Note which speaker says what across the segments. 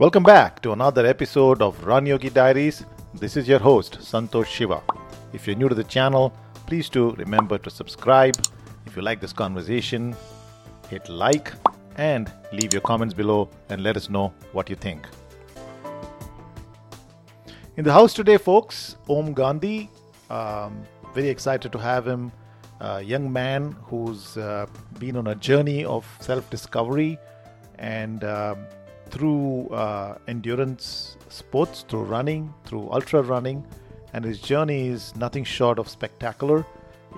Speaker 1: Welcome back to another episode of Run Yogi Diaries. This is your host, Santosh Shiva. If you're new to the channel, please do remember to subscribe. If you like this conversation, hit like and leave your comments below and let us know what you think. In the house today, folks, Aum Gandhi. Um, very excited to have him. A young man who's uh, been on a journey of self discovery and um, through uh, endurance sports, through running, through ultra running, and his journey is nothing short of spectacular.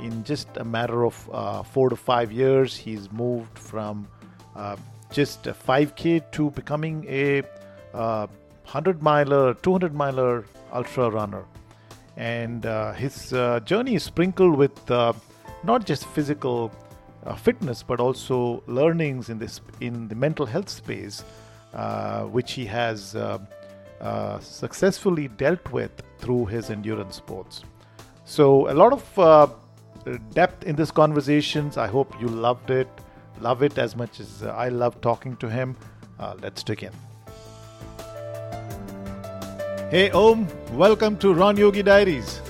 Speaker 1: In just a matter of uh, four to five years, he's moved from uh, just a 5K to becoming a 100 uh, miler, 200 miler ultra runner. And uh, his uh, journey is sprinkled with not just physical fitness, but also learnings in this in the mental health space which he has uh, uh, successfully dealt with through his endurance sports. So, a lot of depth in this conversations. I hope you loved it, love it as much as I love talking to him. let's dig in. Hey Aum, welcome to Run Yogi Diaries.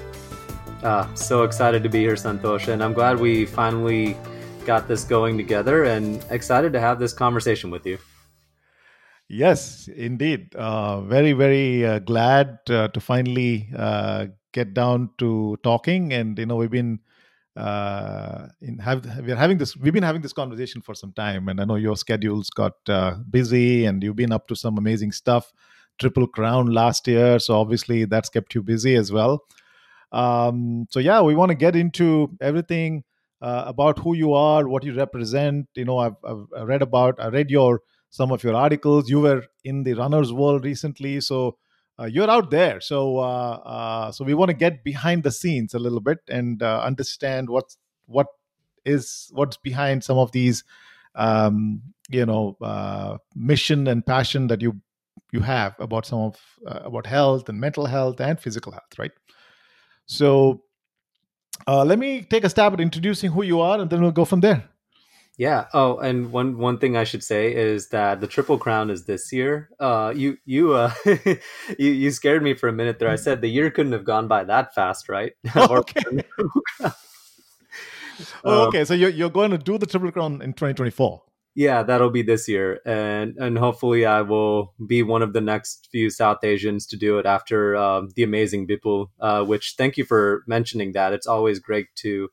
Speaker 2: Uh, so excited to be here, Santosh, and I'm glad we finally got this going together and excited to have this conversation with you.
Speaker 1: Yes, indeed. Uh, very, very uh, glad uh, to finally uh, get down to talking. And you know, we've been uh, in have we're having this. We've been having this conversation for some time, and I know your schedules got uh, busy, and you've been up to some amazing stuff. Triple Crown last year, so obviously that's kept you busy as well. Um, so yeah, we want to get into everything about who you are, what you represent. You know, I've, I've read about, I read your some of your articles. You were in the runners world recently, so uh, you're out there. So uh, uh, so we want to get behind the scenes a little bit and uh, understand what's what is what's behind some of these um, you know uh, mission and passion that you you have about some of uh, about health and mental health and physical health, right? So let me take a stab at introducing who you are, and then we'll go from there.
Speaker 2: Yeah. Oh, and one one thing I should say is that the Triple Crown is this year. Uh, you you uh, you you scared me for a minute there. I said the year couldn't have gone by that fast, right?
Speaker 1: okay. oh, okay. So you're you're going to do the Triple Crown in 2024.
Speaker 2: Yeah, that'll be this year, and and hopefully I will be one of the next few South Asians to do it after um, the amazing Bipul. Uh, which thank you for mentioning that. It's always great to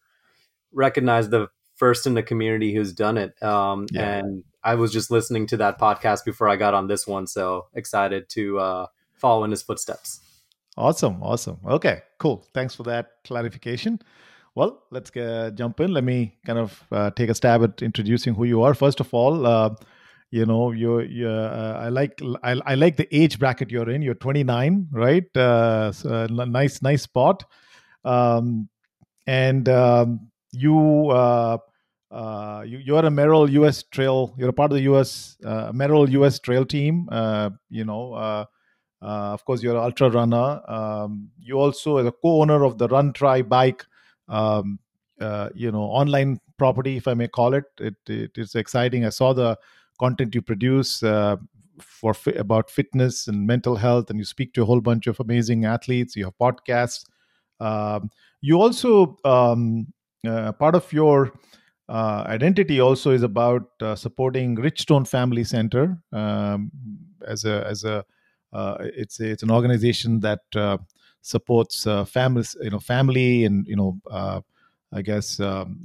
Speaker 2: recognize the first in the community who's done it. Um, yeah. And I was just listening to that podcast before I got on this one, so excited to uh, follow in his footsteps.
Speaker 1: Awesome, awesome. Okay, cool. Thanks for that clarification. Well, let's get, jump in. Let me kind of uh, take a stab at introducing who you are. First of all, uh, you know, you you uh, I like I, I, like the age bracket you're in. You're 29, right? Uh, so nice nice spot. Um, and um, you uh, you, are a Merrell US Trail. You're a part of the US uh, Merrell US Trail team. Uh, you know, uh, uh, of course, you're an ultra runner. Um, you also, as a co-owner of the Run Try Bike, um, you know, online property, if I may call it. It, it is exciting. I saw the content you produce for fi- about fitness and mental health, and you speak to a whole bunch of amazing athletes. You have podcasts. Um, you also um, part of your uh, identity also is about uh, supporting Richstone Family Center um, as a as a uh, it's a, it's an organization that uh, supports uh, families you know family and you know I guess um,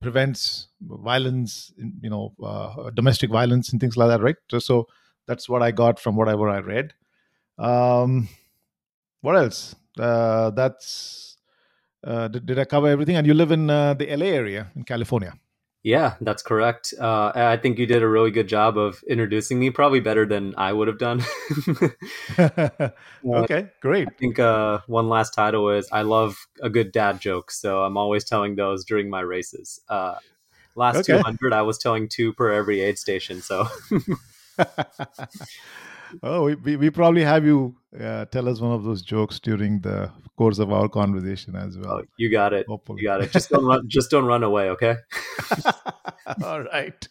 Speaker 1: prevents violence you know domestic violence and things like that right? So, so, that's what I got from whatever I read. Um, what else? That's uh, did, did, I cover everything? And you live in uh, the LA area in California.
Speaker 2: Yeah, that's correct. Uh, I think you did a really good job of introducing me, probably better than I would have done.
Speaker 1: okay, great.
Speaker 2: I think uh, one last title is I love a good dad joke, so I'm always telling those during my races. Uh, last okay. 200, I was telling two per every aid station. So
Speaker 1: oh, we, we, we, probably have you uh, tell us one of those jokes during the course of our conversation as well. Oh,
Speaker 2: you got it. Hopefully. You got it. Just don't run. Just don't run away. Okay.
Speaker 1: All right.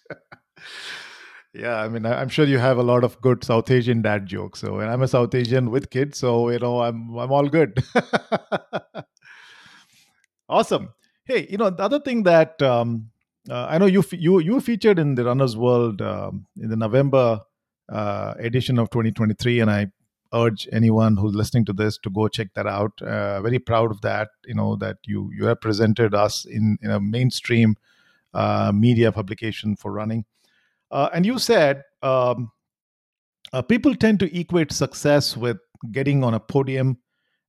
Speaker 1: Yeah, I mean, I'm sure you have a lot of good South Asian dad jokes. So, and I'm a South Asian with kids, so you know, I'm I'm all good. awesome. Hey, you know, the other thing that um, uh, I know you you you featured in the Runner's World um, in the November uh, edition of 2023, and I urge anyone who's listening to this to go check that out. Uh, very proud of that. You know that you you represented us in in a mainstream uh, media publication for running. Uh, and you said um, uh, people tend to equate success with getting on a podium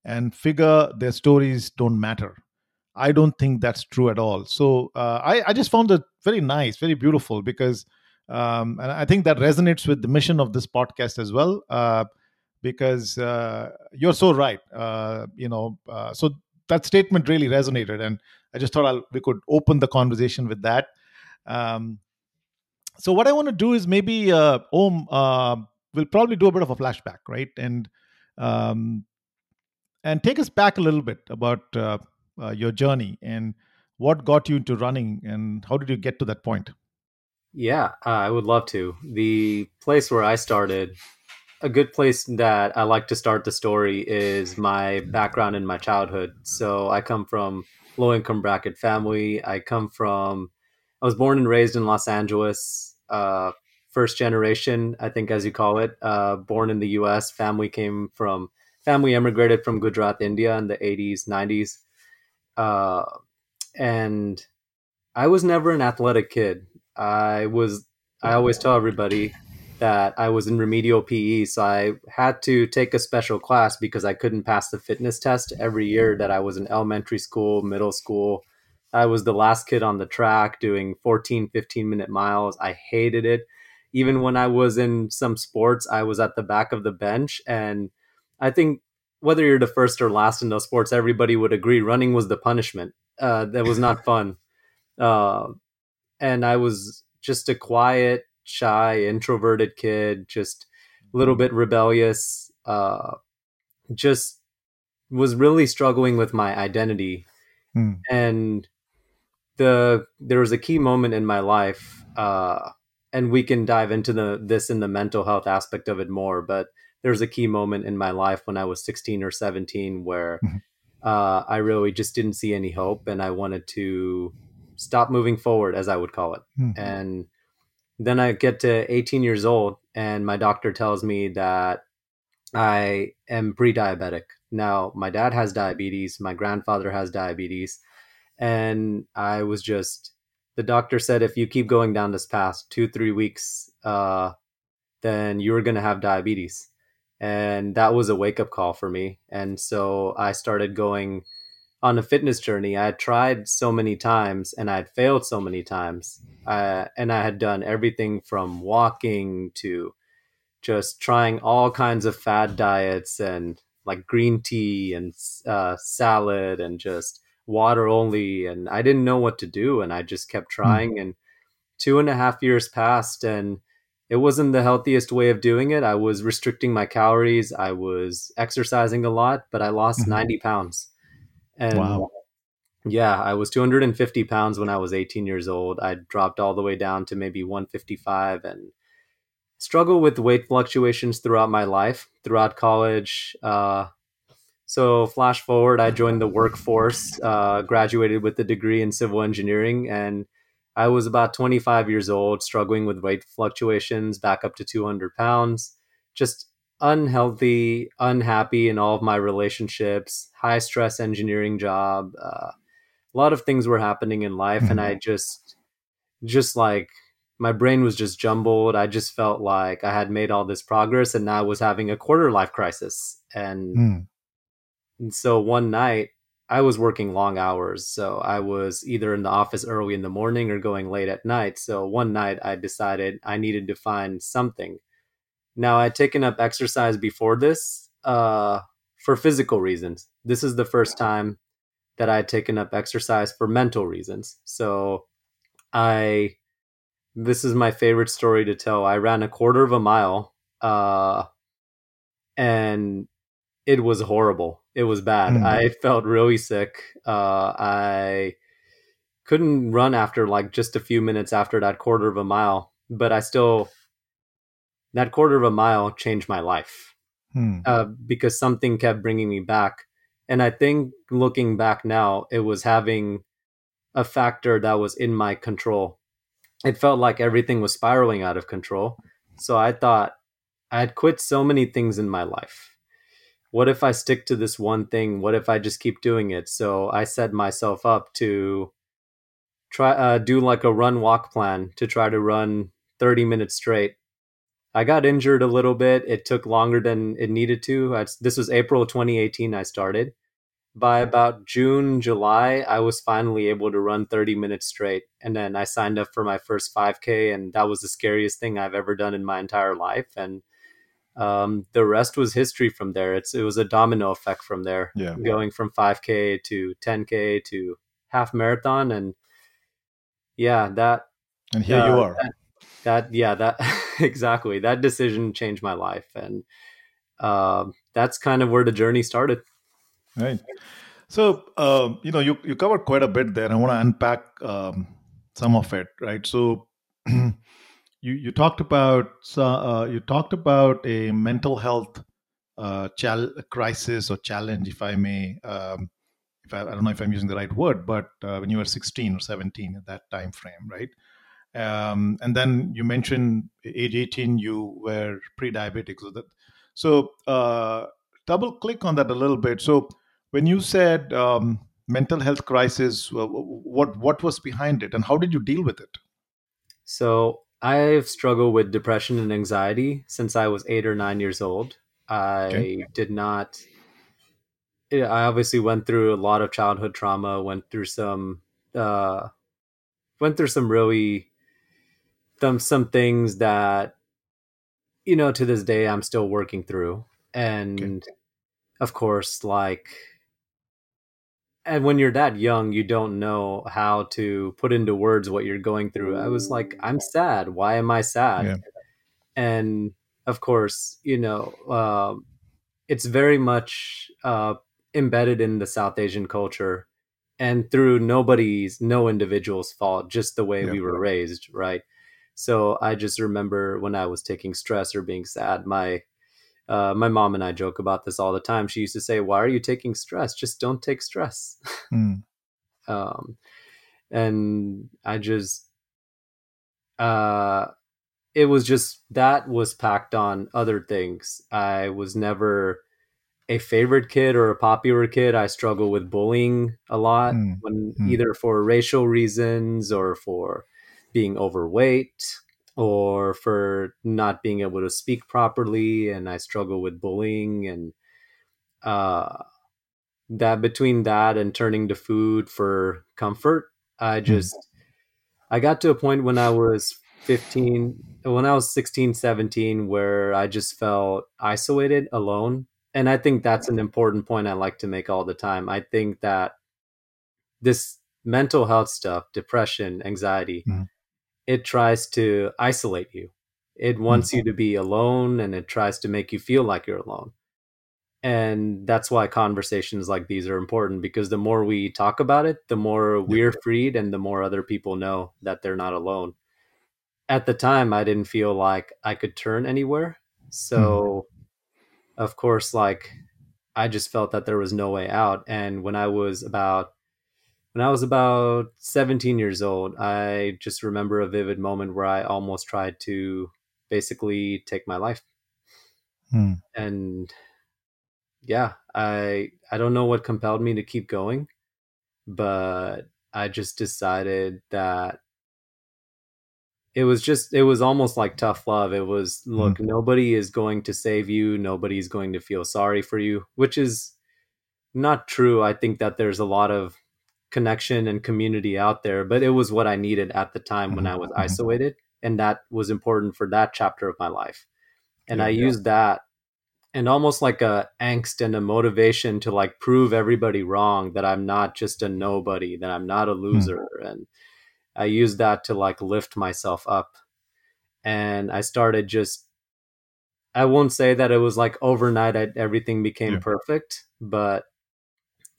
Speaker 1: and figure their stories don't matter. I don't think that's true at all. So uh, I, I just found it very nice, very beautiful, because um, and I think that resonates with the mission of this podcast as well. Uh, because uh, you're so right. Uh, you know, uh, so that statement really resonated, and I just thought I'll, we could open the conversation with that. Um, so what I want to do is maybe uh, Aum uh, will probably do a bit of a flashback, right, and um, and take us back a little bit about uh, uh, your journey and what got you into running and how did you get to that point.
Speaker 2: Yeah, I would love to. The place where I started, a good place that I like to start the story is my background in my childhood. So I come from low income bracket family. I come from I was born and raised in Los Angeles, uh, first generation, I think, as you call it. Uh, born in the U.S. Family came from family immigrated from Gujarat, India, in the '80s, '90s, uh, and I was never an athletic kid. I was. I always tell everybody that I was in remedial PE, so I had to take a special class because I couldn't pass the fitness test every year that I was in elementary school, middle school, I was the last kid on the track doing 14, 15 minute miles. I hated it. Even when I was in some sports, I was at the back of the bench. And I think whether you're the first or last in those sports, everybody would agree running was the punishment. Uh, that was not fun. Uh, and I was just a quiet, shy, introverted kid, just a little bit rebellious. Uh, just was really struggling with my identity.
Speaker 1: Mm.
Speaker 2: And the there was a key moment in my life, uh, and we can dive into the this in the mental health aspect of it more. But there was a key moment in my life when I was 16 or 17 where
Speaker 1: Mhm.
Speaker 2: uh, I really just didn't see any hope, and I wanted to stop moving forward, as I would call it.
Speaker 1: Mm.
Speaker 2: And then I get to 18 years old, and my doctor tells me that I am pre-diabetic. Now, my dad has diabetes, my grandfather has diabetes, and I was just the doctor said if you keep going down this path two three weeks, uh, then you're going to have diabetes, and that was a wake up call for me. And so I started going on a fitness journey. I had tried so many times and I had failed so many times, uh, and I had done everything from walking to just trying all kinds of fad diets and like green tea and uh, salad and just water only. And I didn't know what to do. And I just kept trying. And two and a half years passed and it wasn't the healthiest way of doing it. I was restricting my calories. I was exercising a lot, but I lost
Speaker 1: Mhm.
Speaker 2: 90 pounds. And
Speaker 1: Wow.
Speaker 2: yeah, I was 250 pounds when I was 18 years old. I dropped all the way down to maybe 155 and struggle with weight fluctuations throughout my life, throughout college. Uh, so, flash forward, I joined the workforce, uh, graduated with a degree in civil engineering, and I was about 25 years old, struggling with weight fluctuations back up to 200 pounds, just unhealthy, unhappy in all of my relationships, high stress engineering job. Uh, a lot of things were happening in life, and I just, just like, my brain was just jumbled. I just felt like I had made all this progress and now I was having a quarter life crisis. And
Speaker 1: Mm.
Speaker 2: and so one night I was working long hours. So I was either in the office early in the morning or going late at night. So one night I decided I needed to find something. Now I'd taken up exercise before this uh, for physical reasons. This is the first time that I had taken up exercise for mental reasons. So I, this is my favorite story to tell. I ran a quarter of a mile uh, and it was horrible. It was bad.
Speaker 1: Mm.
Speaker 2: I felt really sick. Uh, I couldn't run after like just a few minutes after that quarter of a mile, but I still that quarter of a mile changed my life
Speaker 1: Hmm.
Speaker 2: uh, because something kept bringing me back. And I think looking back now, it was having a factor that was in my control. It felt like everything was spiraling out of control. So I thought I had quit so many things in my life. What if I stick to this one thing? What if I just keep doing it? So I set myself up to try uh, do like a run walk plan to try to run 30 minutes straight I got injured a little bit. It took longer than it needed to. I, this was April 2018 I started. By about June, July, I was finally able to run 30 minutes straight. And then I signed up for my first 5K, and that was the scariest thing I've ever done in my entire life. And um, the rest was history from there. It's it was a domino effect from there,
Speaker 1: Yeah.
Speaker 2: going from 5K to 10K to half marathon, and yeah, that
Speaker 1: And here you
Speaker 2: uh,
Speaker 1: are.
Speaker 2: that, that yeah that exactly that decision changed my life and um, that's kind of where the journey started
Speaker 1: Right. So, um, you know, you, you covered quite a bit there. I want to unpack um, some of it, right? So, you you talked about uh, you talked about a mental health uh, chal- crisis or challenge, if I may. Um, if I, I don't know if I'm using the right word, but uh, when you were 16 or 17 at that time frame, right? Um, and then you mentioned age 18, you were pre-diabetic. So that, so uh, double click on that a little bit. So when you said um, mental health crisis, what what was behind it, and how did you deal with it?
Speaker 2: so i've struggled with depression and anxiety since i was eight or nine years old i
Speaker 1: Okay.
Speaker 2: did not i obviously went through a lot of childhood trauma went through some uh went through some really some some things that you know to this day i'm still working through. And of course like and when you're that young you don't know how to put into words what you're going through. I was like i'm sad. Why am i sad?
Speaker 1: Yeah.
Speaker 2: and of course you know um, it's very much uh, embedded in the south asian culture and through nobody's no individual's fault just the way
Speaker 1: Yeah.
Speaker 2: we were raised right so i just remember when i was taking stress or being sad my uh, my mom and I joke about this all the time. She used to say, "Why are you taking stress? Just don't take stress."
Speaker 1: Mm.
Speaker 2: um, and I just, uh, it was just that was packed on other things. I was never a favorite kid or a popular kid. I struggle with bullying a lot,
Speaker 1: Mm.
Speaker 2: when
Speaker 1: Mm.
Speaker 2: either for racial reasons or for being overweight or for not being able to speak properly and i struggle with bullying and uh that between that and turning to food for comfort i just i got to a point when i was 15 when i was 16 17 where i just felt isolated alone and i think that's an important point i like to make all the time i think that this mental health stuff depression anxiety
Speaker 1: Mhm.
Speaker 2: It tries to isolate you. It wants mm-hmm. you to be alone and it tries to make you feel like you're alone. And that's why conversations like these are important because the more we talk about it the more we're freed and the more other people know that they're not alone. At the time i didn't feel like i could turn anywhere. So mm-hmm. of course like i just felt that there was no way out. And when i was about when i was about 17 years old i just remember a vivid moment where i almost tried to basically take my life.
Speaker 1: Mm.
Speaker 2: and yeah i i don't know what compelled me to keep going but i just decided that it was just it was almost like tough love. It was look nobody is going to save you. Nobody's going to feel sorry for you which is not true. I think that there's a lot of connection and community out there but it was what i needed at the time when i was
Speaker 1: mhm.
Speaker 2: isolated and that was important for that chapter of my life and
Speaker 1: Yeah,
Speaker 2: i
Speaker 1: yeah.
Speaker 2: used that and almost like a angst and a motivation to like prove everybody wrong that i'm not just a nobody that i'm not a loser and i used that to like lift myself up and i started just i won't say that it was like overnight I, everything became
Speaker 1: Yeah.
Speaker 2: perfect but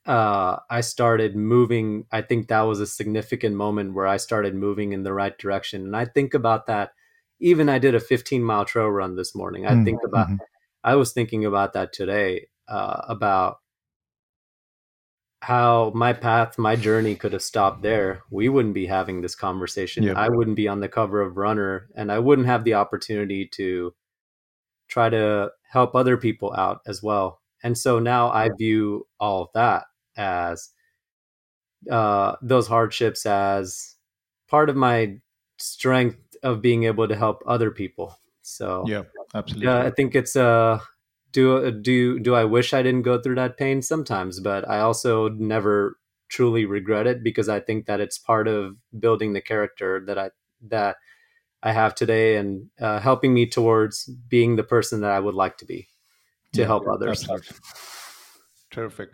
Speaker 2: uh, I started moving. I think that was a significant moment where I started moving in the right direction. And I think about that even I did a 15 mile trail run this morning. I
Speaker 1: Mm,
Speaker 2: think about,
Speaker 1: mhm.
Speaker 2: I was thinking about that today, uh, about how my path, my journey could have stopped there. We wouldn't be having this conversation.
Speaker 1: Yep.
Speaker 2: I wouldn't be on the cover of Runner, and I wouldn't have the opportunity to try to help other people out as well. And so now I view all of that as uh, those hardships as part of my strength of being able to help other people. So
Speaker 1: Yeah, absolutely.
Speaker 2: I think it's uh do do do I wish I didn't go through that pain sometimes, but I also never truly regret it because I think that it's part of building the character that I that I have today and uh, helping me towards being the person that I would like to be to
Speaker 1: Yeah,
Speaker 2: help others.
Speaker 1: Absolutely. Terrific.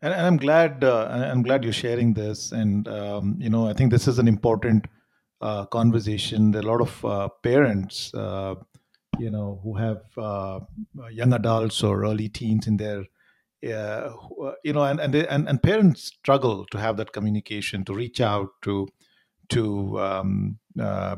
Speaker 1: And, and I'm glad uh, I'm glad you're sharing this. And um, you know, I think this is an important uh, conversation. There are a lot of uh, parents, uh, you know, who have uh, young adults or early teens in their, uh, you know, and and, they, and and parents struggle to have that communication, to reach out to to um,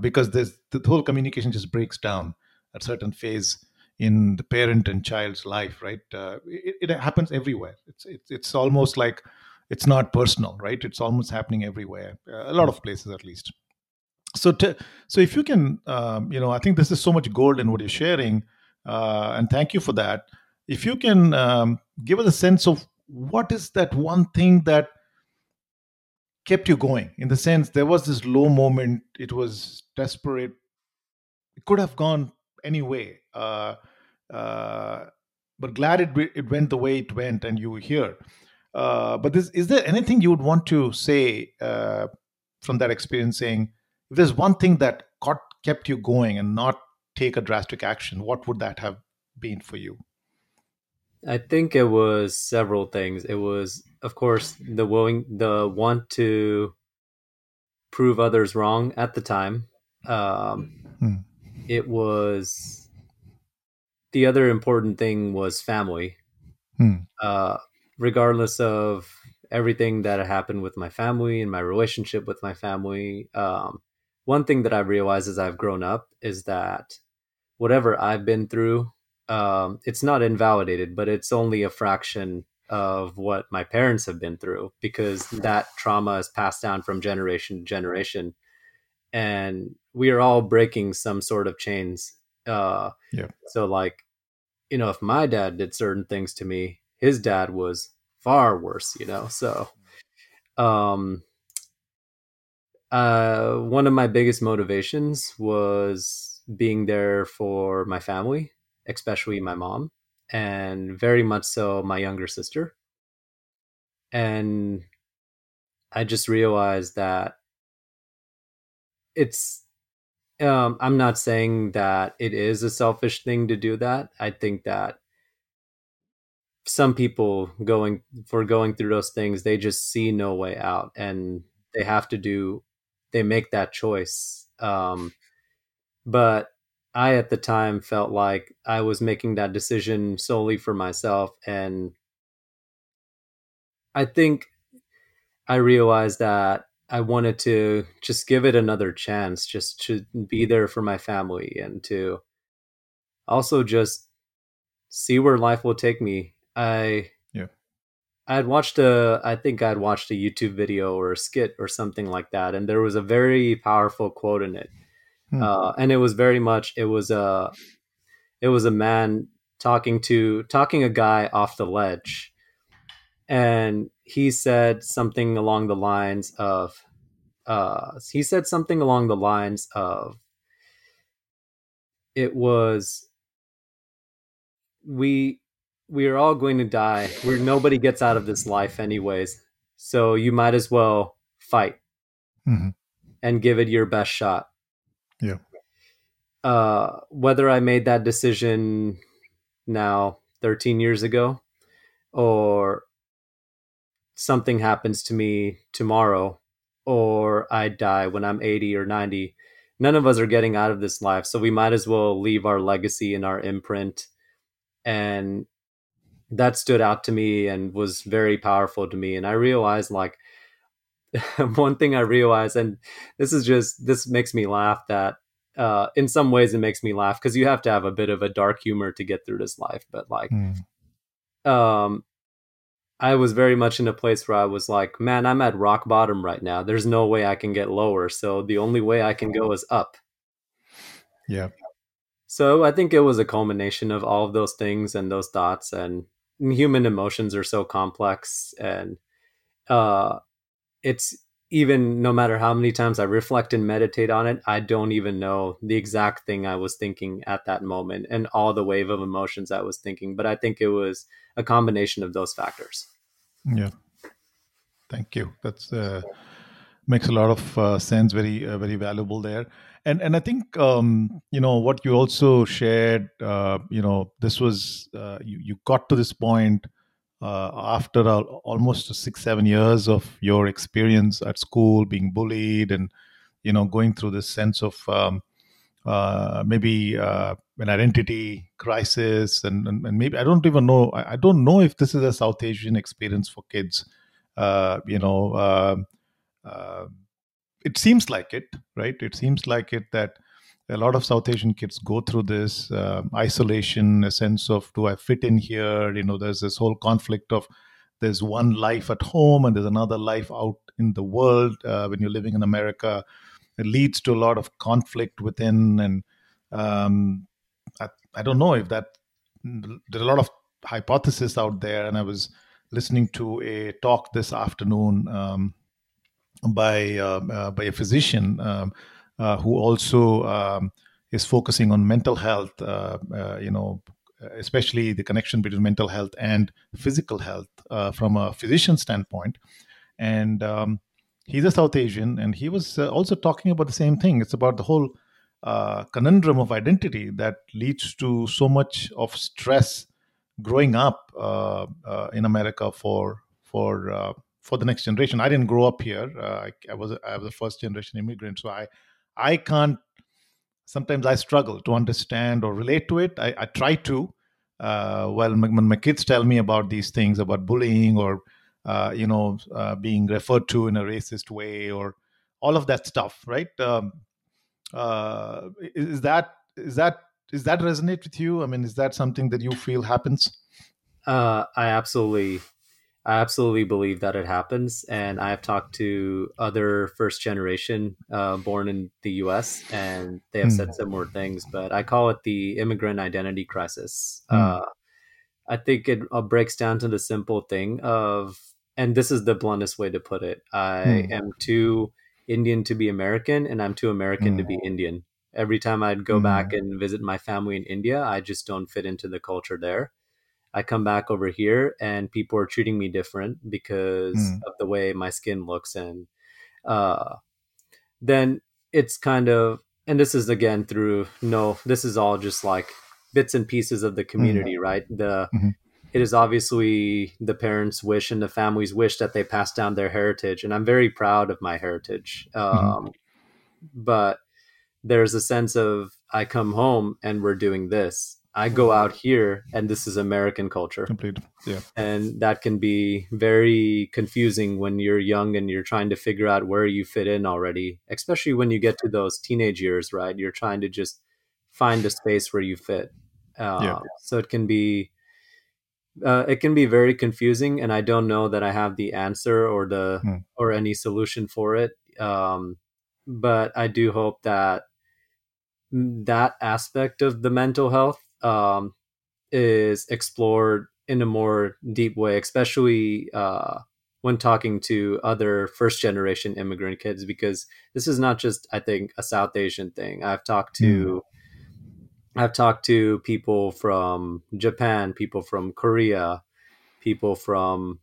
Speaker 1: because there's the whole communication just breaks down at certain phase in the parent and child's life right? Uh, it, it happens everywhere. It's, it's it's almost like it's not personal right? It's almost happening everywhere uh, a lot of places at least. So to, so if you can um, you know i think this is so much gold in what you're sharing uh, and thank you for that. If you can um, give us a sense of what is that one thing that kept you going? In the sense there was this low moment it was desperate it could have gone any way uh, uh, but glad it, it went the way it went and you were here uh, but this, is there anything you would want to say uh, from that experience saying if there's one thing that caught, kept you going and not take a drastic action what would that have been for you
Speaker 2: I think it was several things. It was, of course, the willing, the want to prove others wrong at the time. Um,
Speaker 1: Hmm.
Speaker 2: It was the other important thing was family.
Speaker 1: Hmm.
Speaker 2: Uh, regardless of everything that happened with my family and my relationship with my family, um, one thing that I've realized as I've grown up is that whatever I've been through um, it's not invalidated, but it's only a fraction of what my parents have been through because that trauma is passed down from generation to generation. And we are all breaking some sort of chains. Uh,
Speaker 1: Yeah.
Speaker 2: So, like, you know, if my dad did certain things to me, his dad was far worse, you know? So, um, uh, one of my biggest motivations was being there for my family especially my mom, and very much so my younger sister. And I just realized that it's, um, I'm not saying that it is a selfish thing to do that. I think that some people going for going through those things, they just see no way out and they have to do, they make that choice. Um, but I at the time felt like I was making that decision solely for myself. And I think I realized that I wanted to just give it another chance, just to be there for my family and to also just see where life will take me. I
Speaker 1: Yeah.
Speaker 2: I'd watched a I think I'd watched a YouTube video or a skit or something like that, and there was a very powerful quote in it
Speaker 1: Hmm.
Speaker 2: uh, and it was very much it was a it was a man talking to talking a guy off the ledge and he said something along the lines of uh, he said something along the lines of it was we we are all going to die where nobody gets out of this life anyways so you might as well fight
Speaker 1: Mhm.
Speaker 2: and give it your best shot
Speaker 1: Yeah.
Speaker 2: uh, whether I made that decision now 13 years ago or something happens to me tomorrow or I die when I'm 80 or 90, none of us are getting out of this life. So we might as well leave our legacy and our imprint. And that stood out to me and was very powerful to me. And I realized, like, one thing I realized, and this is just, this makes me laugh that uh, in some ways it makes me laugh because you have to have a bit of a dark humor to get through this life. But like,
Speaker 1: Mm.
Speaker 2: um, I was very much in a place where I was like, man, I'm at rock bottom right now. There's no way I can get lower. So the only way I can go is up.
Speaker 1: Yeah.
Speaker 2: So I think it was a culmination of all of those things and those thoughts and human emotions are so complex and uh it's even no matter how many times I reflect and meditate on it, I don't even know the exact thing I was thinking at that moment and all the wave of emotions I was thinking. But I think it was a combination of those factors.
Speaker 1: Yeah. Thank you. That's uh, makes a lot of uh, sense. Very uh, very valuable there. And and I think um, you know what you also shared. Uh, you know this was uh, you you got to this point uh, after al- almost six seven years of your experience at school, being bullied, and you know going through this sense of um, uh, maybe uh, an identity crisis, and, and and maybe I don't even know. I, I don't know if this is a South Asian experience for kids. Uh, you know, um uh, it seems like it, right? It seems like it that a lot of South Asian kids go through this um isolation, a sense of do I fit in here? You know, there's this whole conflict of there's one life at home and there's another life out in the world. Uh, when you're living in America, it leads to a lot of conflict within, and um, I, I don't know if that there's a lot of hypotheses out there, and I was listening to a talk this afternoon. Um, by uh, uh, by a physician um, uh, who also um, is focusing on mental health. Uh, uh, you know, especially the connection between mental health and physical health uh, from a physician standpoint. And um, he's a South Asian, and he was uh, also talking about the same thing. It's about the whole uh, conundrum of identity that leads to so much of stress growing up uh, uh, in America for for uh, for the next generation. I didn't grow up here. Uh, I, I was I was a first generation immigrant, so I I can't. Sometimes I struggle to understand or relate to it. I, I try to. Uh, well, when my kids tell me about these things about bullying or uh, you know uh, being referred to in a racist way or all of that stuff, right? Um, uh, is that is that is that resonate with you? I mean, is that something that you feel happens?
Speaker 2: Uh, I absolutely, I absolutely believe that it happens, and I have talked to other first generation uh, born in the U.S. and they have
Speaker 1: Hmm.
Speaker 2: said similar things. But I call it the immigrant identity crisis.
Speaker 1: Hmm.
Speaker 2: Uh, I think it uh, breaks down to the simple thing of, and this is the bluntest way to put it. I
Speaker 1: Hmm.
Speaker 2: am too Indian to be American, and I'm too American to
Speaker 1: Hmm.
Speaker 2: be Indian. Every time I'd go
Speaker 1: Hmm.
Speaker 2: back and visit my family in India, I just don't fit into the culture there. I come back over here and people are treating me different because
Speaker 1: Hmm.
Speaker 2: of the way my skin looks and uh then it's kind of and this is again through no this is all just like bits and pieces of the community right the
Speaker 1: Mhm.
Speaker 2: it is obviously the parents wish and the family's wish that they pass down their heritage and i'm very proud of my heritage um, but there's a sense of i come home and we're doing this i go out here and this is american culture
Speaker 1: Complete. Yeah.
Speaker 2: and that can be very confusing when you're young and you're trying to figure out where you fit in already especially when you get to those teenage years right you're trying to just find a space where you fit um,
Speaker 1: Yeah.
Speaker 2: so it can be uh, it can be very confusing and i don't know that i have the answer or the
Speaker 1: Hmm.
Speaker 2: or any solution for it um, but i do hope that that aspect of the mental health um, is explored in a more deep way, especially uh, when talking to other first generation immigrant kids, because this is not just, I think, a South Asian thing. I've talked to I've talked to people from Japan, people from Korea, people from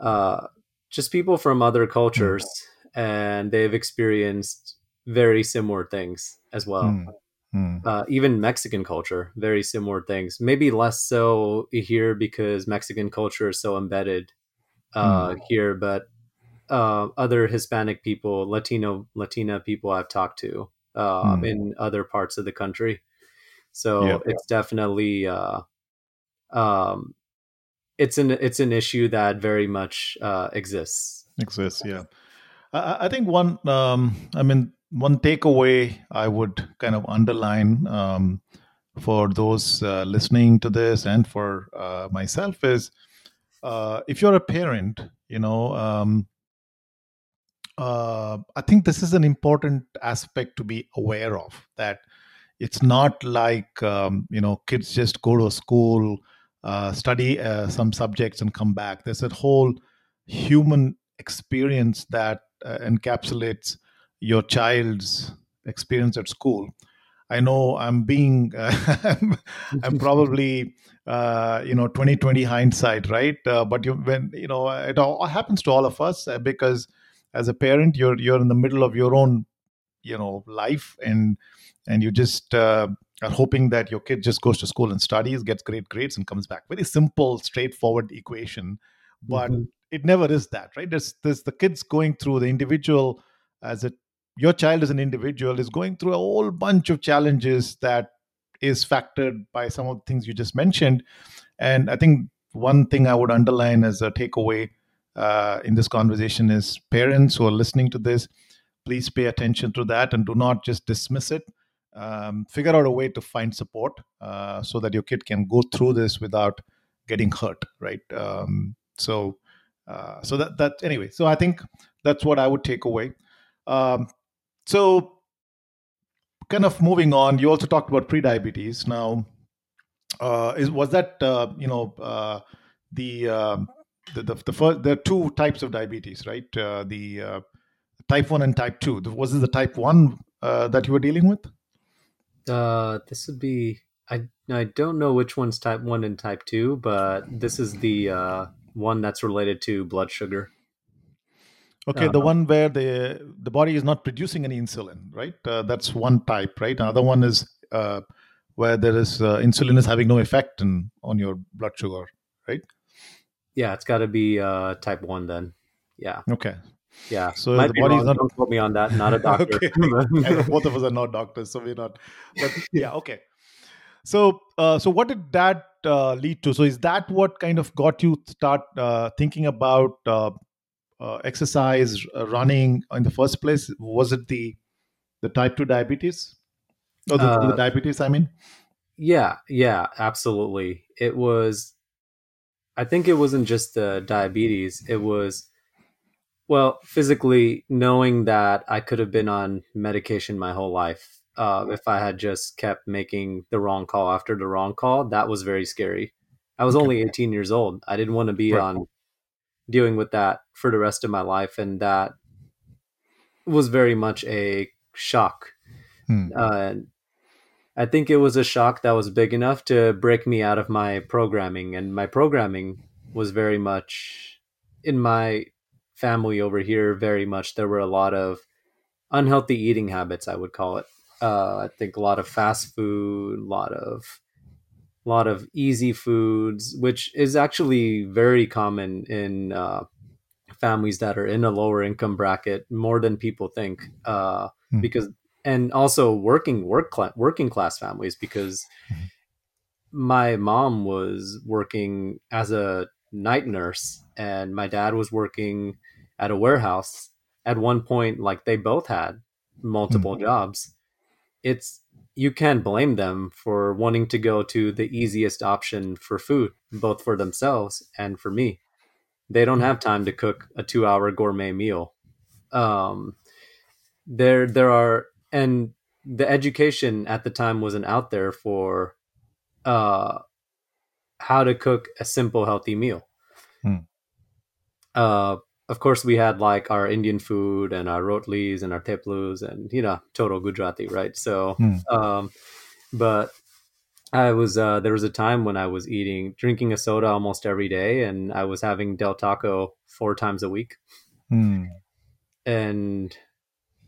Speaker 2: uh, just people from other cultures, and they've experienced very similar things as well
Speaker 1: Hmm. Hmm.
Speaker 2: uh, even Mexican culture, very similar things. Maybe less so here because Mexican culture is so embedded uh, here, but uh, other Hispanic people, Latino Latina people I've talked to uh,
Speaker 1: Hmm.
Speaker 2: in other parts of the country. So
Speaker 1: Yeah.
Speaker 2: it's definitely uh, um, it's an it's an issue that very much uh, exists.
Speaker 1: exists yeah i, I think one um, i mean one takeaway I would kind of underline um, for those uh, listening to this and for uh, myself is uh, if you're a parent, you know, um, uh, I think this is an important aspect to be aware of that it's not like, um, you know, kids just go to a school, uh, study uh, some subjects and come back. There's a whole human experience that encapsulates your child's experience at school I know I'm being, uh, I'm probably, uh, you know, 2020 hindsight, right? Uh, but you, when, you know, it all happens to all of us uh, because as a parent, you're, you're in the middle of your own, you know, life and, and you just uh, are hoping that your kid just goes to school and studies, gets great grades and comes back. Very simple, straightforward equation. But mm-hmm. it never is that, right? There's, there's the kids going through the individual as a your child as an individual is going through a whole bunch of challenges that is factored by some of the things you just mentioned. And i think one thing i would underline as a takeaway uh, in this conversation is parents who are listening to this please pay attention to that and do not just dismiss it. Um, figure out a way to find support uh, so that your kid can go through this without getting hurt right? Um, so uh, so that that anyway so i think that's what i would take away. Um, so, kind of moving on, you also talked about pre-diabetes. Now, uh, is was that uh, you know uh, the, um, the, the the first there are two types of diabetes, right? Uh, the uh, type one and type two. Was this the type one uh, that you were dealing with?
Speaker 2: this would be I I don't know which one's type one and type two, but this is the one that's related to blood sugar.
Speaker 1: Okay, uh, the one where the the body is not producing any insulin, right? Uh, that's one type, right? Another one is uh, where there is uh, insulin is having no effect in, on your blood sugar, right?
Speaker 2: Yeah, it's got to be uh, type one then. Yeah.
Speaker 1: Okay.
Speaker 2: Yeah.
Speaker 1: So Might the body is not.
Speaker 2: Don't quote me on that. Not a doctor.
Speaker 1: both of us are not doctors, so we're not. But yeah, okay. So, uh, so what did that uh, lead to? So, is that what kind of got you start uh, thinking about uh, uh, exercise, uh, running in the first place? Was it the the type two diabetes or the, uh, the diabetes? I mean,
Speaker 2: yeah, yeah, absolutely. It was. I think it wasn't just the diabetes. It was, well, physically knowing that I could have been on medication my whole life. Uh, if I had just kept making the wrong call after the wrong call, that was very scary. I was okay. only 18 years old. I didn't want to be right. on dealing with that for the rest of my life, and that was very much a shock. Hmm. Uh, I think it was a shock that was big enough to break me out of my programming, and my programming was very much in my family over here. Very much, there were a lot of unhealthy eating habits. I would call it. Uh, I think a lot of fast food, a lot of a lot of easy foods, which is actually very common in uh, families that are in a lower income bracket more than people think. Uh, mm. Because and also working work cl- working class families because mm-hmm. my mom was working as a night nurse and my dad was working at a warehouse at one point like they both had multiple mm. jobs it's you can't blame them for wanting to go to the easiest option for food, both for themselves and for me. They don't have time to cook a two-hour gourmet meal. Um, there, there are, and the education at the time wasn't out there for uh, how to cook a simple, healthy meal. Hmm. Uh, of course, we had like our Indian food and our rotlis and our theplas and you know total Gujarati, right? So, mm. um, but I was uh, there was a time when I was eating drinking a soda almost every day, and I was having Del Taco four times a week, mm. and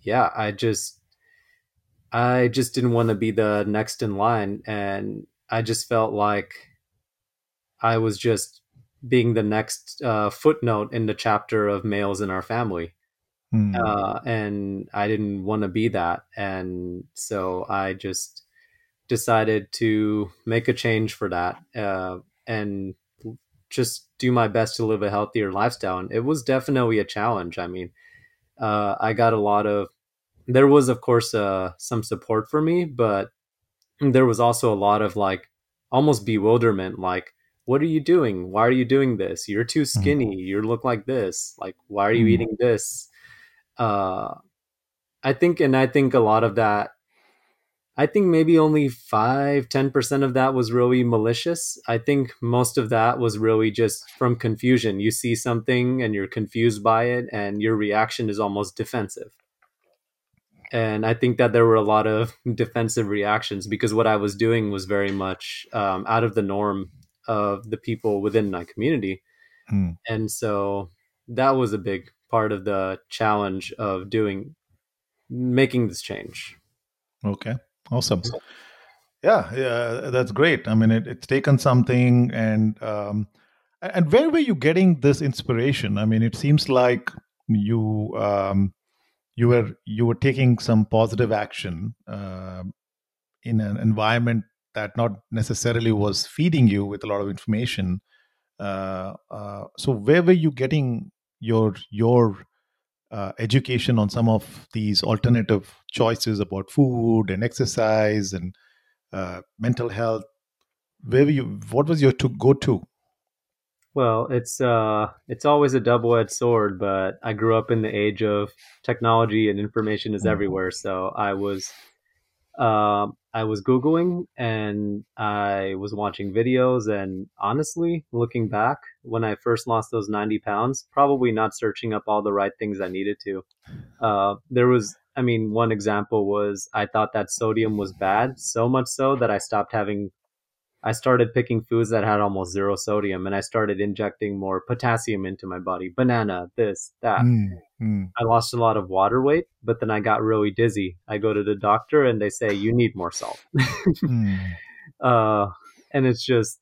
Speaker 2: yeah, I just I just didn't want to be the next in line, and I just felt like I was just being the next uh, footnote in the chapter of males in our family. Mm. Uh, and I didn't want to be that. And so I just decided to make a change for that uh, and just do my best to live a healthier lifestyle. And it was definitely a challenge. I mean, uh, I got a lot of there was of course uh, some support for me but there was also a lot of like almost bewilderment like what are you doing? Why are you doing this? You're too
Speaker 1: Mm,
Speaker 2: skinny. You look like this. Like why are you
Speaker 1: mm,
Speaker 2: eating this? Uh i think and i think a lot of that i think maybe only five ten percent of that was really malicious. I think most of that was really just from confusion. You see something and you're confused by it and your reaction is almost defensive. And I think that there were a lot of defensive reactions because what I was doing was very much um, out of the norm of the people within my community,
Speaker 1: mm.
Speaker 2: and so that was a big part of the challenge of doing making this change.
Speaker 1: Okay, awesome. Yeah, yeah, that's great. I mean, it, it's taken something, and um, and where were you getting this inspiration? I mean, it seems like you um, you were you were taking some positive action uh, in an environment that not necessarily was feeding you with a lot of information. Uh, uh, so, where were you getting your your uh, education on some of these alternative choices about food and exercise and uh, mental health? Where were you? What was your to go to?
Speaker 2: Well, it's uh, it's always a double-edged sword, but I grew up in the age of technology and information is
Speaker 1: Mm,
Speaker 2: everywhere. So I was um, I was Googling and I was watching videos. And honestly, looking back, when I first lost those 90 pounds, probably not searching up all the right things I needed to. Uh, there was, I mean, one example was I thought that sodium was bad, so much so that I stopped having, I started picking foods that had almost zero sodium and I started injecting more potassium into my body banana, this, that
Speaker 1: mm, mm,
Speaker 2: I lost a lot of water weight, but then I got really dizzy. I go to the doctor and they say you need more salt.
Speaker 1: mm.
Speaker 2: uh, and it's just,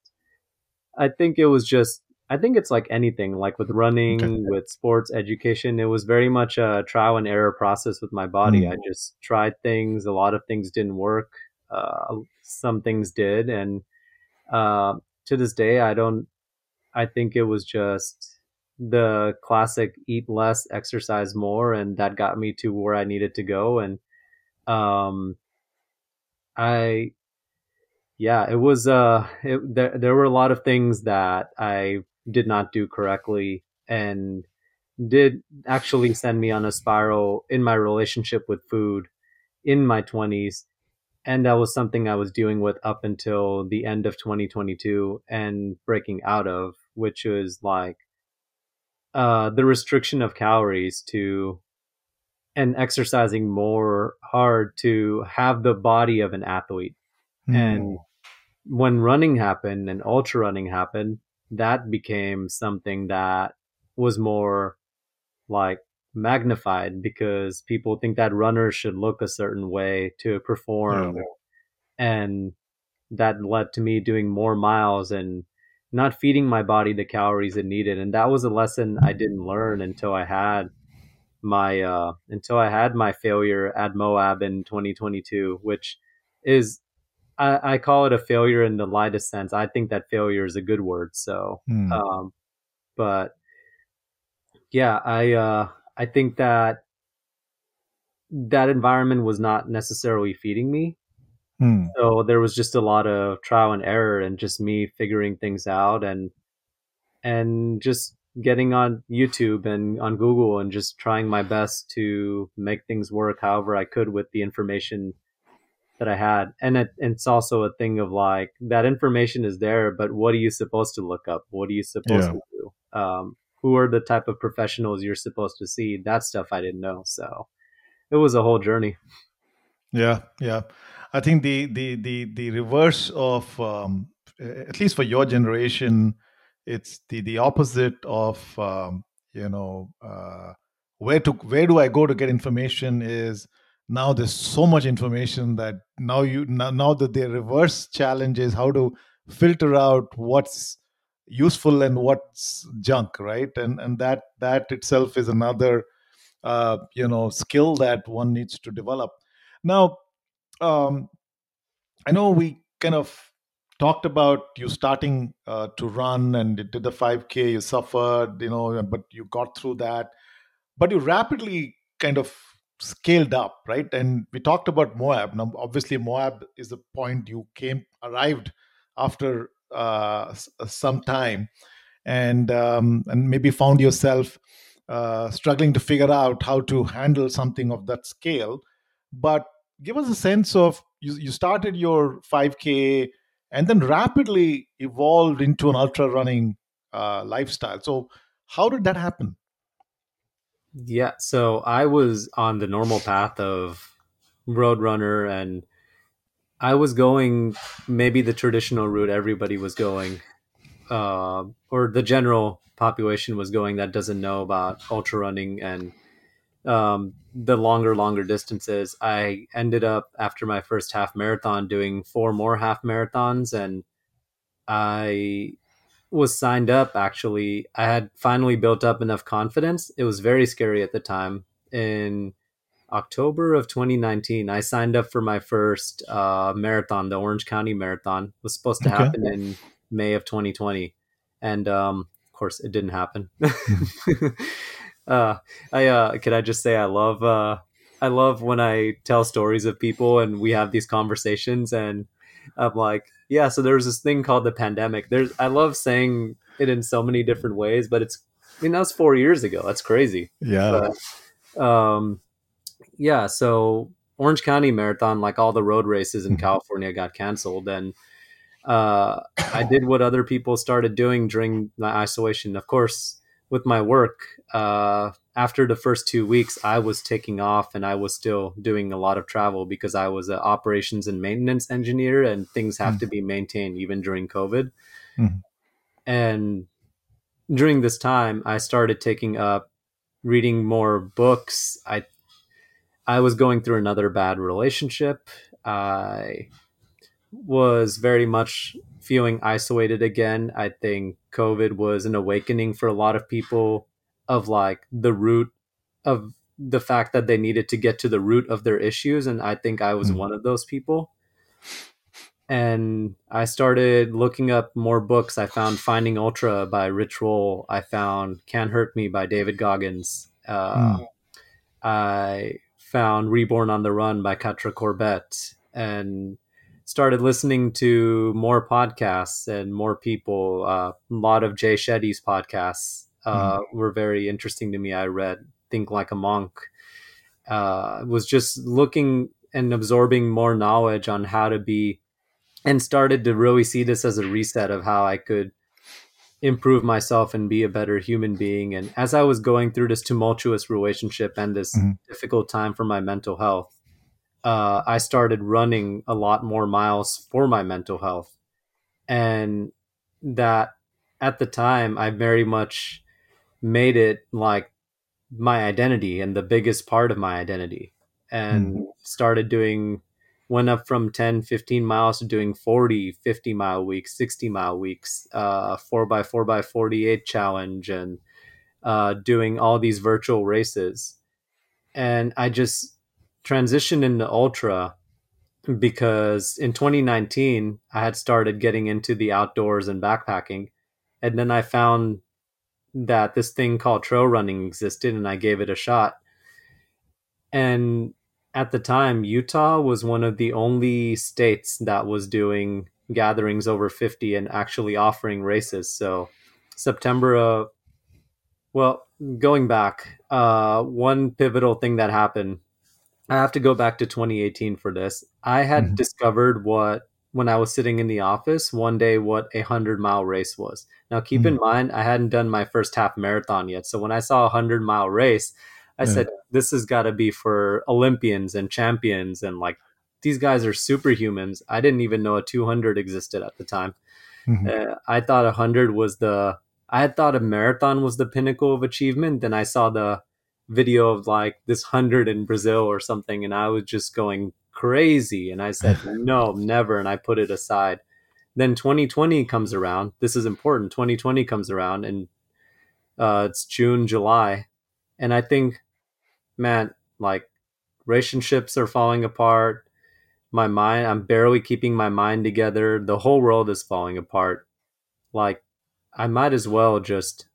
Speaker 2: I think it was just, I think it's like anything, like with
Speaker 1: Okay.
Speaker 2: running, with sports education. It was very much a trial and error process with my body. I
Speaker 1: Mm,
Speaker 2: just tried things. A lot of things didn't work. Uh, some things did, and uh, to this day, I don't. I think it was just the classic eat less, exercise more, and that got me to where I needed to go. And um, I, yeah, it was. Uh, it, there there were a lot of things that I did not do correctly, and did actually send me on a spiral in my relationship with food in my twenties. And that was something I was dealing with up until the end of 2022 and breaking out of, which was like uh, the restriction of calories to and exercising more hard to have the body of an athlete.
Speaker 1: mm.
Speaker 2: And when running happened and ultra running happened, that became something that was more like magnified because people think that runners should look a certain way to
Speaker 1: Yeah.
Speaker 2: perform. And that led to me doing more miles and not feeding my body the calories it needed. And that was a lesson I didn't learn until I had my uh until I had my failure at Moab in 2022, which is I, I call it a failure in the lightest sense. I think that failure is a good word. So,
Speaker 1: Mm,
Speaker 2: um, but yeah, I uh, I think that that environment was not necessarily feeding me.
Speaker 1: mm.
Speaker 2: So there was just a lot of trial and error, and just me figuring things out, and and just getting on YouTube and on Google and just trying my best to make things work however I could with the information that I had. And it, it's also a thing of like that information is there, but what are you supposed to look up? What are you supposed
Speaker 1: Yeah.
Speaker 2: to do? Um, who are the type of professionals you're supposed to see? That stuff I didn't know. So it was a whole journey.
Speaker 1: Yeah. Yeah. I think the the the the reverse of um, at least for your generation, it's the the opposite of um, you know uh, where to where do I go to get information is now there's so much information that now you now, now that the reverse challenge is how to filter out what's useful and what's junk right and and that that itself is another uh, you know skill that one needs to develop now um, i know we kind of talked about you starting uh, to run and did the 5k you suffered you know but you got through that but you rapidly kind of scaled up, right? And we talked about Moab. Now, obviously, Moab is the point you came arrived after some time, and um, and maybe found yourself uh, struggling to figure out how to handle something of that scale. But give us a sense of you, you started your 5K and then rapidly evolved into an ultra running uh, lifestyle. So, how did that happen?
Speaker 2: Yeah, so I was on the normal path of road runner and I was going maybe the traditional route everybody was going, uh, or the general population was going that doesn't know about ultra running and um, the longer, longer distances. I ended up after my first half marathon doing four more half marathons, and I was signed up actually. I had finally built up enough confidence. It was very scary at the time. In October of 2019, I signed up for my first uh, marathon, the Orange County Marathon. It was supposed to okay. happen in May of 2020, and um, of course, it didn't happen. uh, I uh, can I just say I love uh, I love when I tell stories of people and we have these conversations and I'm like, yeah, so there was this thing called the pandemic. There's I love saying it in so many different ways, but it's I mean that was four years ago. That's crazy.
Speaker 1: Yeah.
Speaker 2: But, um, yeah. So Orange County Marathon, like all the road races in mm-hmm. California, got canceled, and uh, I did what other people started doing during my isolation. Of course, with my work, uh, after the first two weeks, I was taking off and I was still doing a lot of travel because I was an operations and maintenance engineer, and things have mm. to be maintained even during COVID. Mm. And during this time, I started taking up reading more books. I I was going through another bad relationship. I was very much feeling isolated again. I think COVID was an awakening for a lot of people of like the root of the fact that they needed to get to the root of their issues and i think i was mm. one of those people and i started looking up more books i found finding ultra by rich roll i found can't hurt me by david goggins uh, mm. i found reborn on the run by catra corbett and started listening to more podcasts and more people uh, a lot of jay shetty's podcasts uh, mm. were very interesting to me. I read Think Like a Monk. Uh, was just looking and absorbing more knowledge on how to be, and started to really see this as a reset of how I could improve myself and be a better human being. And as I was going through this tumultuous relationship and this mm-hmm. difficult time for my mental health, uh, I started running a lot more miles for my mental health. And that at the time, I very much made it like my identity and the biggest part of my identity and mm. started doing went up from 10 15 miles to doing 40 50 mile weeks 60 mile weeks uh 4 by 4 by 48 challenge and uh doing all these virtual races and i just transitioned into ultra because in 2019 i had started getting into the outdoors and backpacking and then i found that this thing called trail running existed and I gave it a shot. And at the time, Utah was one of the only states that was doing gatherings over 50 and actually offering races. So, September of, well, going back, uh, one pivotal thing that happened, I have to go back to 2018 for this. I had mm-hmm. discovered what when I was sitting in the office one day what a hundred mile race was. Now, keep mm-hmm. in mind, I hadn't done my first half marathon yet. So when I saw a hundred mile race, I yeah. said, this has got to be for Olympians and champions. And like, these guys are superhumans. I didn't even know a 200 existed at the time. Mm-hmm. Uh, I thought a 100 was the, I had thought a marathon was the pinnacle of achievement. Then I saw the video of like this 100 in Brazil or something. And I was just going crazy. And I said, no, never. And I put it aside. Then 2020 comes around. This is important. 2020 comes around and uh, it's June, July. And I think, man, like relationships are falling apart. My mind, I'm barely keeping my mind together. The whole world is falling apart. Like, I might as well just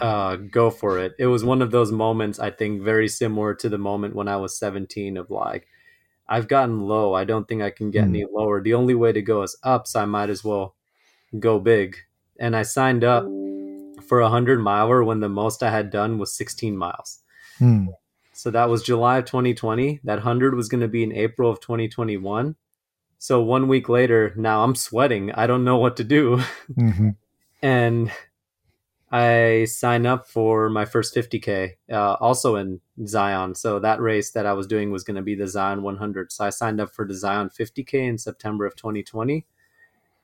Speaker 2: uh, go for it. It was one of those moments, I think, very similar to the moment when I was 17 of like, I've gotten low. I don't think I can get
Speaker 1: Mm.
Speaker 2: any lower. The only way to go is up, so I might as well go big. And I signed up for a 100 miler when the most I had done was 16 miles.
Speaker 1: Mm.
Speaker 2: So that was July of 2020. That 100 was going to be in April of 2021. So one week later, now I'm sweating. I don't know what to do.
Speaker 1: Mhm.
Speaker 2: and I sign up for my first 50K, uh, also in Zion. So that race that I was doing was going to be the Zion 100. So I signed up for the Zion 50K in September of 2020.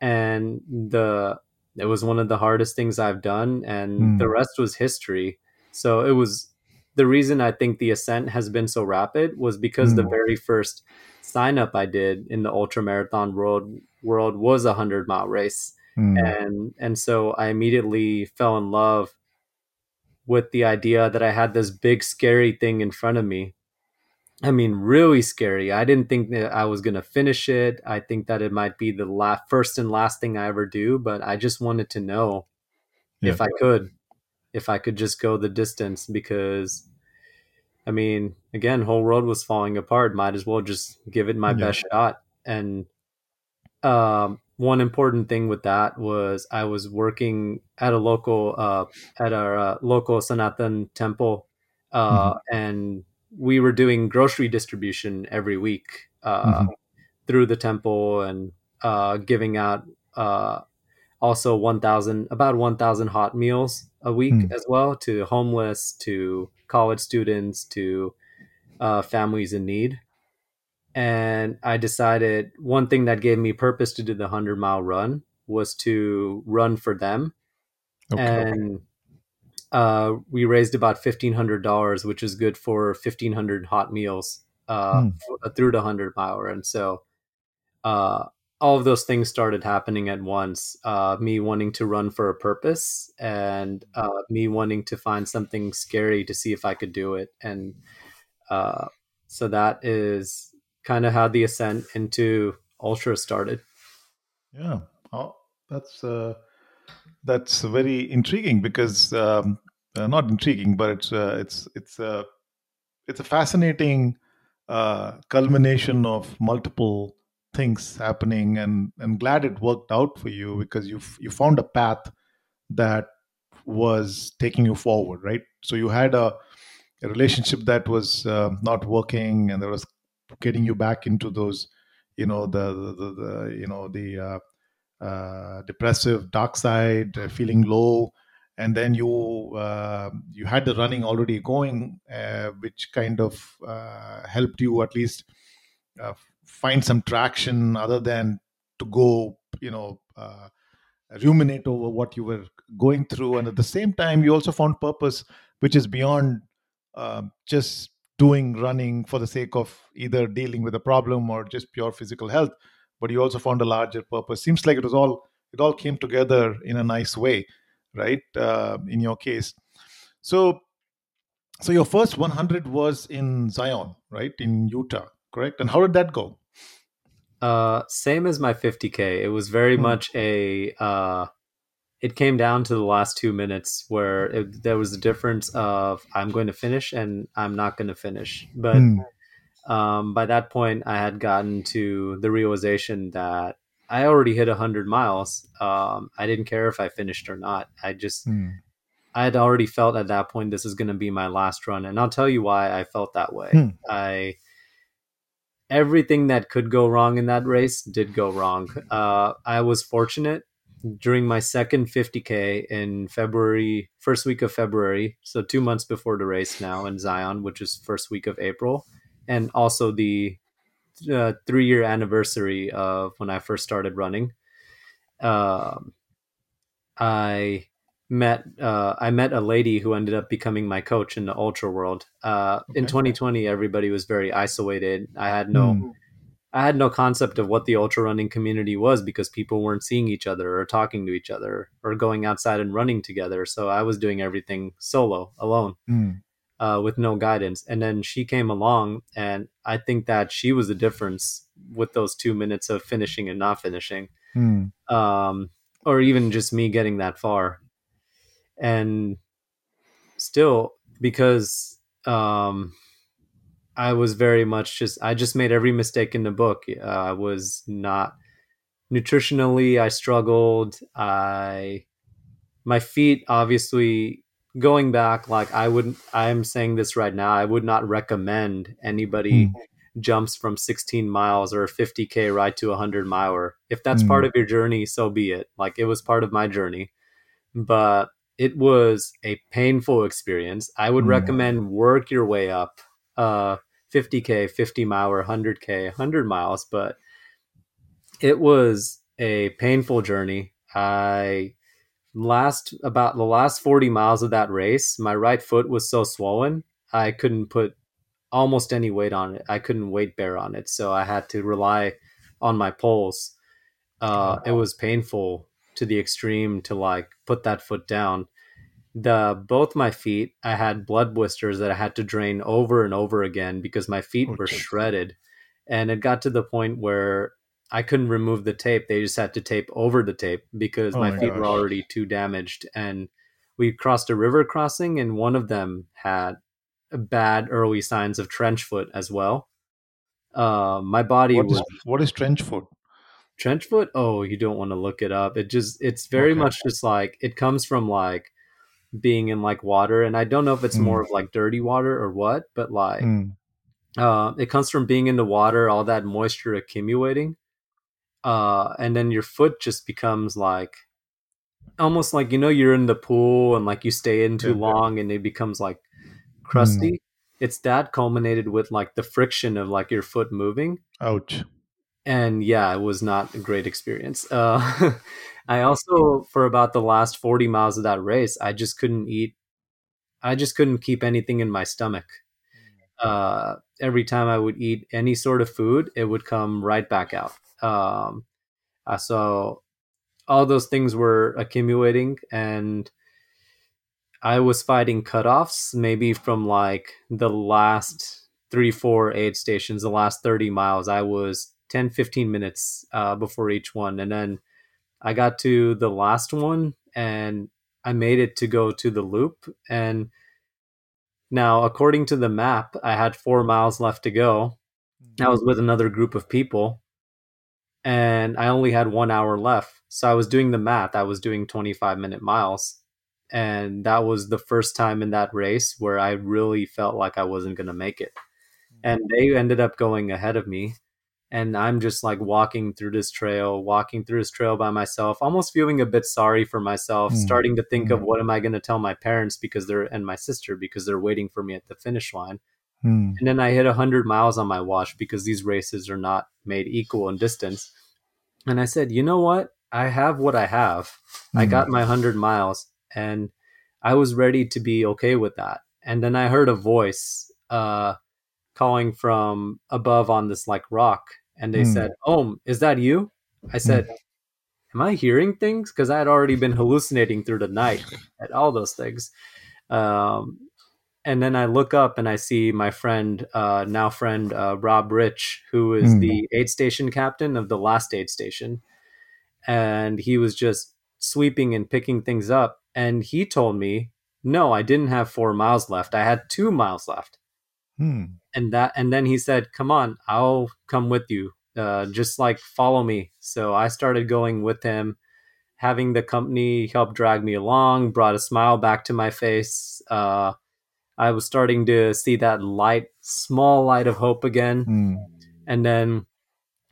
Speaker 2: And the it was one of the hardest things I've done, and
Speaker 1: Hmm.
Speaker 2: the rest was history. So it was the reason I think the ascent has been so rapid was because the
Speaker 1: Hmm.
Speaker 2: very first sign up I did in the ultra marathon world world was a hundred mile race
Speaker 1: Mm.
Speaker 2: and and so I immediately fell in love with the idea that I had this big scary thing in front of me. I mean, really scary. I didn't think that I was gonna finish it. I think that it might be the last, first and last thing I ever do, but I just wanted to know
Speaker 1: Yeah.
Speaker 2: if I could, if I could just go the distance because. I mean, again, whole world was falling apart. Might as well just give it my
Speaker 1: Yeah.
Speaker 2: best shot. And um, one important thing with that was I was working at a local uh, at our uh, local Sanatan temple, uh, and we were doing grocery distribution every week uh,
Speaker 1: Mhm.
Speaker 2: through the temple and uh, giving out uh, also one thousand about one thousand hot meals a week
Speaker 1: Hmm.
Speaker 2: as well to homeless, to college students, to uh, families in need and I decided one thing that gave me purpose to do the 100 mile run was to run for them.
Speaker 1: Okay.
Speaker 2: And uh, we raised about $1,500, which is good for 1,500 hot meals uh, f- through the 100 mile. And so uh, all of those things started happening at once uh, me wanting to run for a purpose and uh, me wanting to find something scary to see if I could do it. And uh, so that is kind of how the ascent into ultra started.
Speaker 1: Yeah, oh, that's uh, that's very intriguing because um, uh, not intriguing, but it's uh, it's it's a it's a fascinating uh, culmination of multiple things happening, and and glad it worked out for you because you you found a path that was taking you forward, right? So you had a, a relationship that was uh, not working, and there was getting you back into those, you know, the the, the, the you know the uh, uh, depressive dark side, uh, feeling low, and then you uh, you had the running already going, uh, which kind of helped you at least find some traction other than to go, you know. Uh, ruminate over what you were going through. And at the same time you also found purpose which is beyond um, just doing running for the sake of either dealing with a problem or just pure physical health but you also found a larger purpose. Seems like it was all it all came together in a nice way right uh, in your case. So so your first 100 was in zion right in utah correct? And how did that go
Speaker 2: Uh, same as my 50k. It was very
Speaker 1: Hmm.
Speaker 2: much a. Uh, it came down to the last two minutes where it, there was a difference of I'm going to finish and I'm not going to finish. But
Speaker 1: Hmm.
Speaker 2: um, by that point, I had gotten to the realization that I already hit 100 miles. Um, I didn't care if I finished or not. I just
Speaker 1: Hmm.
Speaker 2: I had already felt at that point this is going to be my last run, and I'll tell you why I felt that way.
Speaker 1: Hmm.
Speaker 2: I everything that could go wrong in that race did go wrong. Uh, I was fortunate during my second 50k in February, first week of February, so two months before the race now in Zion, which is first week of April, and also the uh, three year anniversary of when I first started running. Um, I met uh, I met a lady who ended up becoming my coach in the ultra world. Uh, In 2020, everybody was very isolated. I had no
Speaker 1: Hmm.
Speaker 2: I had no concept of what the ultra running community was because people weren't seeing each other or talking to each other or going outside and running together. So I was doing everything solo, alone,
Speaker 1: Hmm.
Speaker 2: uh, with no guidance. And then she came along, and I think that she was the difference with those two minutes of finishing and not finishing
Speaker 1: Hmm.
Speaker 2: um, or even just me getting that far. And still because um, I was very much just I just made every mistake in the book. Uh, I was not nutritionally. I struggled. I my feet obviously going back like I wouldn't. I'm saying this right now. I would not recommend anybody
Speaker 1: Mm.
Speaker 2: jumps from 16 miles or 50k ride to a 100 miler. If that's
Speaker 1: Mm.
Speaker 2: part of your journey, so be it. Like it was part of my journey. But it was a painful experience. I would
Speaker 1: Mm.
Speaker 2: recommend work your way up. Uh 50k, 50 mile or 100k, 100 miles, but it was a painful journey. I last about the last 40 miles of that race, my right foot was so swollen, I couldn't put almost any weight on it. I couldn't weight bear on it, so I had to rely on my poles. Uh, it was painful to the extreme to like put that foot down. The both my feet, I had blood blisters that I had to drain over and over again because my feet were
Speaker 1: Ouch.
Speaker 2: shredded, and it got to the point where I couldn't remove the tape. They just had to tape over the tape because
Speaker 1: Oh
Speaker 2: my
Speaker 1: my
Speaker 2: feet were already too damaged. And we crossed a river crossing, and one of them had bad early signs of trench foot as well. Uh, my body
Speaker 1: What
Speaker 2: was
Speaker 1: is what is trench foot?
Speaker 2: Trench foot. Oh, you don't want to look it up. It just it's very
Speaker 1: Okay.
Speaker 2: much just like it comes from like being in like water, and I don't know if it's
Speaker 1: Mm.
Speaker 2: more of like dirty water or what, but like
Speaker 1: Mm.
Speaker 2: uh, it comes from being in the water, all that moisture accumulating, uh, and then your foot just becomes like almost like you know you're in the pool and like you stay in too
Speaker 1: Yeah.
Speaker 2: long and it becomes like crusty. It's that culminated with like the friction of like your foot moving,
Speaker 1: Ouch.
Speaker 2: And yeah, it was not a great experience. Uh, I also for about the last forty miles of that race, I just couldn't eat. I just couldn't keep anything in my stomach uh, every time I would eat any sort of food, it would come right back out. Um, so all those things were accumulating, and I was fighting cutoffs, maybe from like the last three, four aid stations, the last 30 miles. I was 10, 15 minutes uh, before each one. And then I got to the last one and I made it to go to the loop. And now, according to the map, I had four miles left to go. I was with another group of people and I only had one hour left. So I was doing the math. I was doing 25 minute miles. And that was the first time in that race where I really felt like I wasn't going to make it. And they ended up going ahead of me. And I'm just like walking through this trail, walking through this trail by myself, almost feeling a bit sorry for myself,
Speaker 1: Mm.
Speaker 2: starting to think of
Speaker 1: Mm.
Speaker 2: what am I going to tell my parents because they're and my sister because they're waiting for me at the finish line.
Speaker 1: Mm.
Speaker 2: And then I hit 100 miles on my watch because these races are not made equal in distance. And I said, you know what? I have what I have. I
Speaker 1: Mm.
Speaker 2: got my 100 miles and I was ready to be okay with that. And then I heard a voice uh, calling from above on this like rock. And they
Speaker 1: Mm.
Speaker 2: said, Oh, is that you? I said, Am I hearing things? Because I had already been hallucinating through the night at all those things. Um, and then I look up and I see my friend, uh, now friend uh, Rob Rich, who is
Speaker 1: Mm.
Speaker 2: the aid station captain of the last aid station, and he was just sweeping and picking things up. And he told me, "No, I didn't have four miles left. I had two miles left."
Speaker 1: Mm.
Speaker 2: And that, and then he said, "Come on, I'll come with you. Uh, just like follow me." So I started going with him. Having the company help drag me along brought a smile back to my face. Uh, I was starting to see that light, small light of hope again.
Speaker 1: Mm.
Speaker 2: And then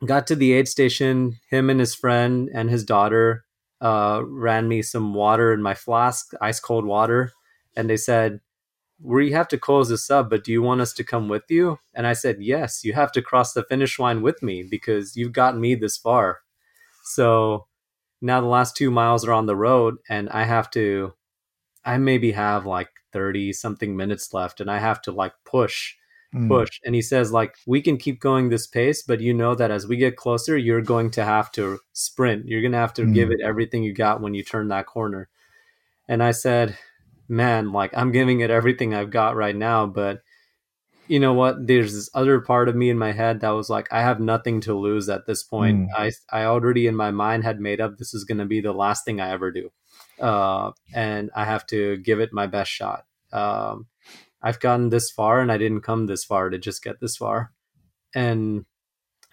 Speaker 2: got to the aid station. Him and his friend and his daughter uh, ran me some water in my flask, ice cold water. And they said, We have to close this up, but do you want us to come with you? And I said, Yes, you have to cross the finish line with me because you've gotten me this far. So now the last two miles are on the road, and I have to, I maybe have like 30 something minutes left, and I have to like push
Speaker 1: Mm.
Speaker 2: push and he says like we can keep going this pace but you know that as we get closer you're going to have to sprint you're going to have to
Speaker 1: Mm.
Speaker 2: give it everything you got when you turn that corner and i said man like i'm giving it everything i've got right now but you know what there's this other part of me in my head that was like i have nothing to lose at this point
Speaker 1: Mm.
Speaker 2: i i already in my mind had made up this is going to be the last thing i ever do uh, and i have to give it my best shot Um, I've gotten this far and I didn't come this far to just get this far. And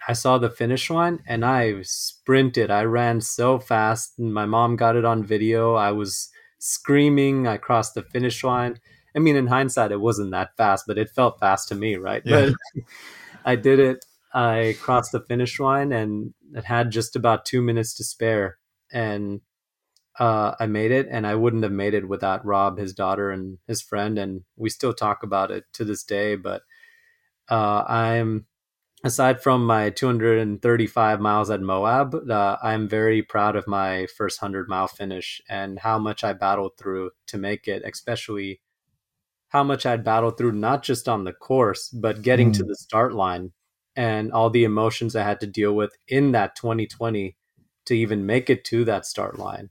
Speaker 2: I saw the finish line and I sprinted. I ran so fast and my mom got it on video. I was screaming. I crossed the finish line. I mean, in hindsight, it wasn't that fast, but it felt fast to me, right? Yeah. But I did it. I crossed the finish line and it had just about two minutes to spare. And uh, I made it, and I wouldn't have made it without Rob, his daughter, and his friend. And we still talk about it to this day. But uh, I'm aside from my 235 miles at Moab, uh, I'm very proud of my first 100 mile finish and how much I battled through to make it, especially how much I'd battled through, not just on the course, but getting mm. to the start line and all the emotions I had to deal with in that 2020 to even make it to that start line.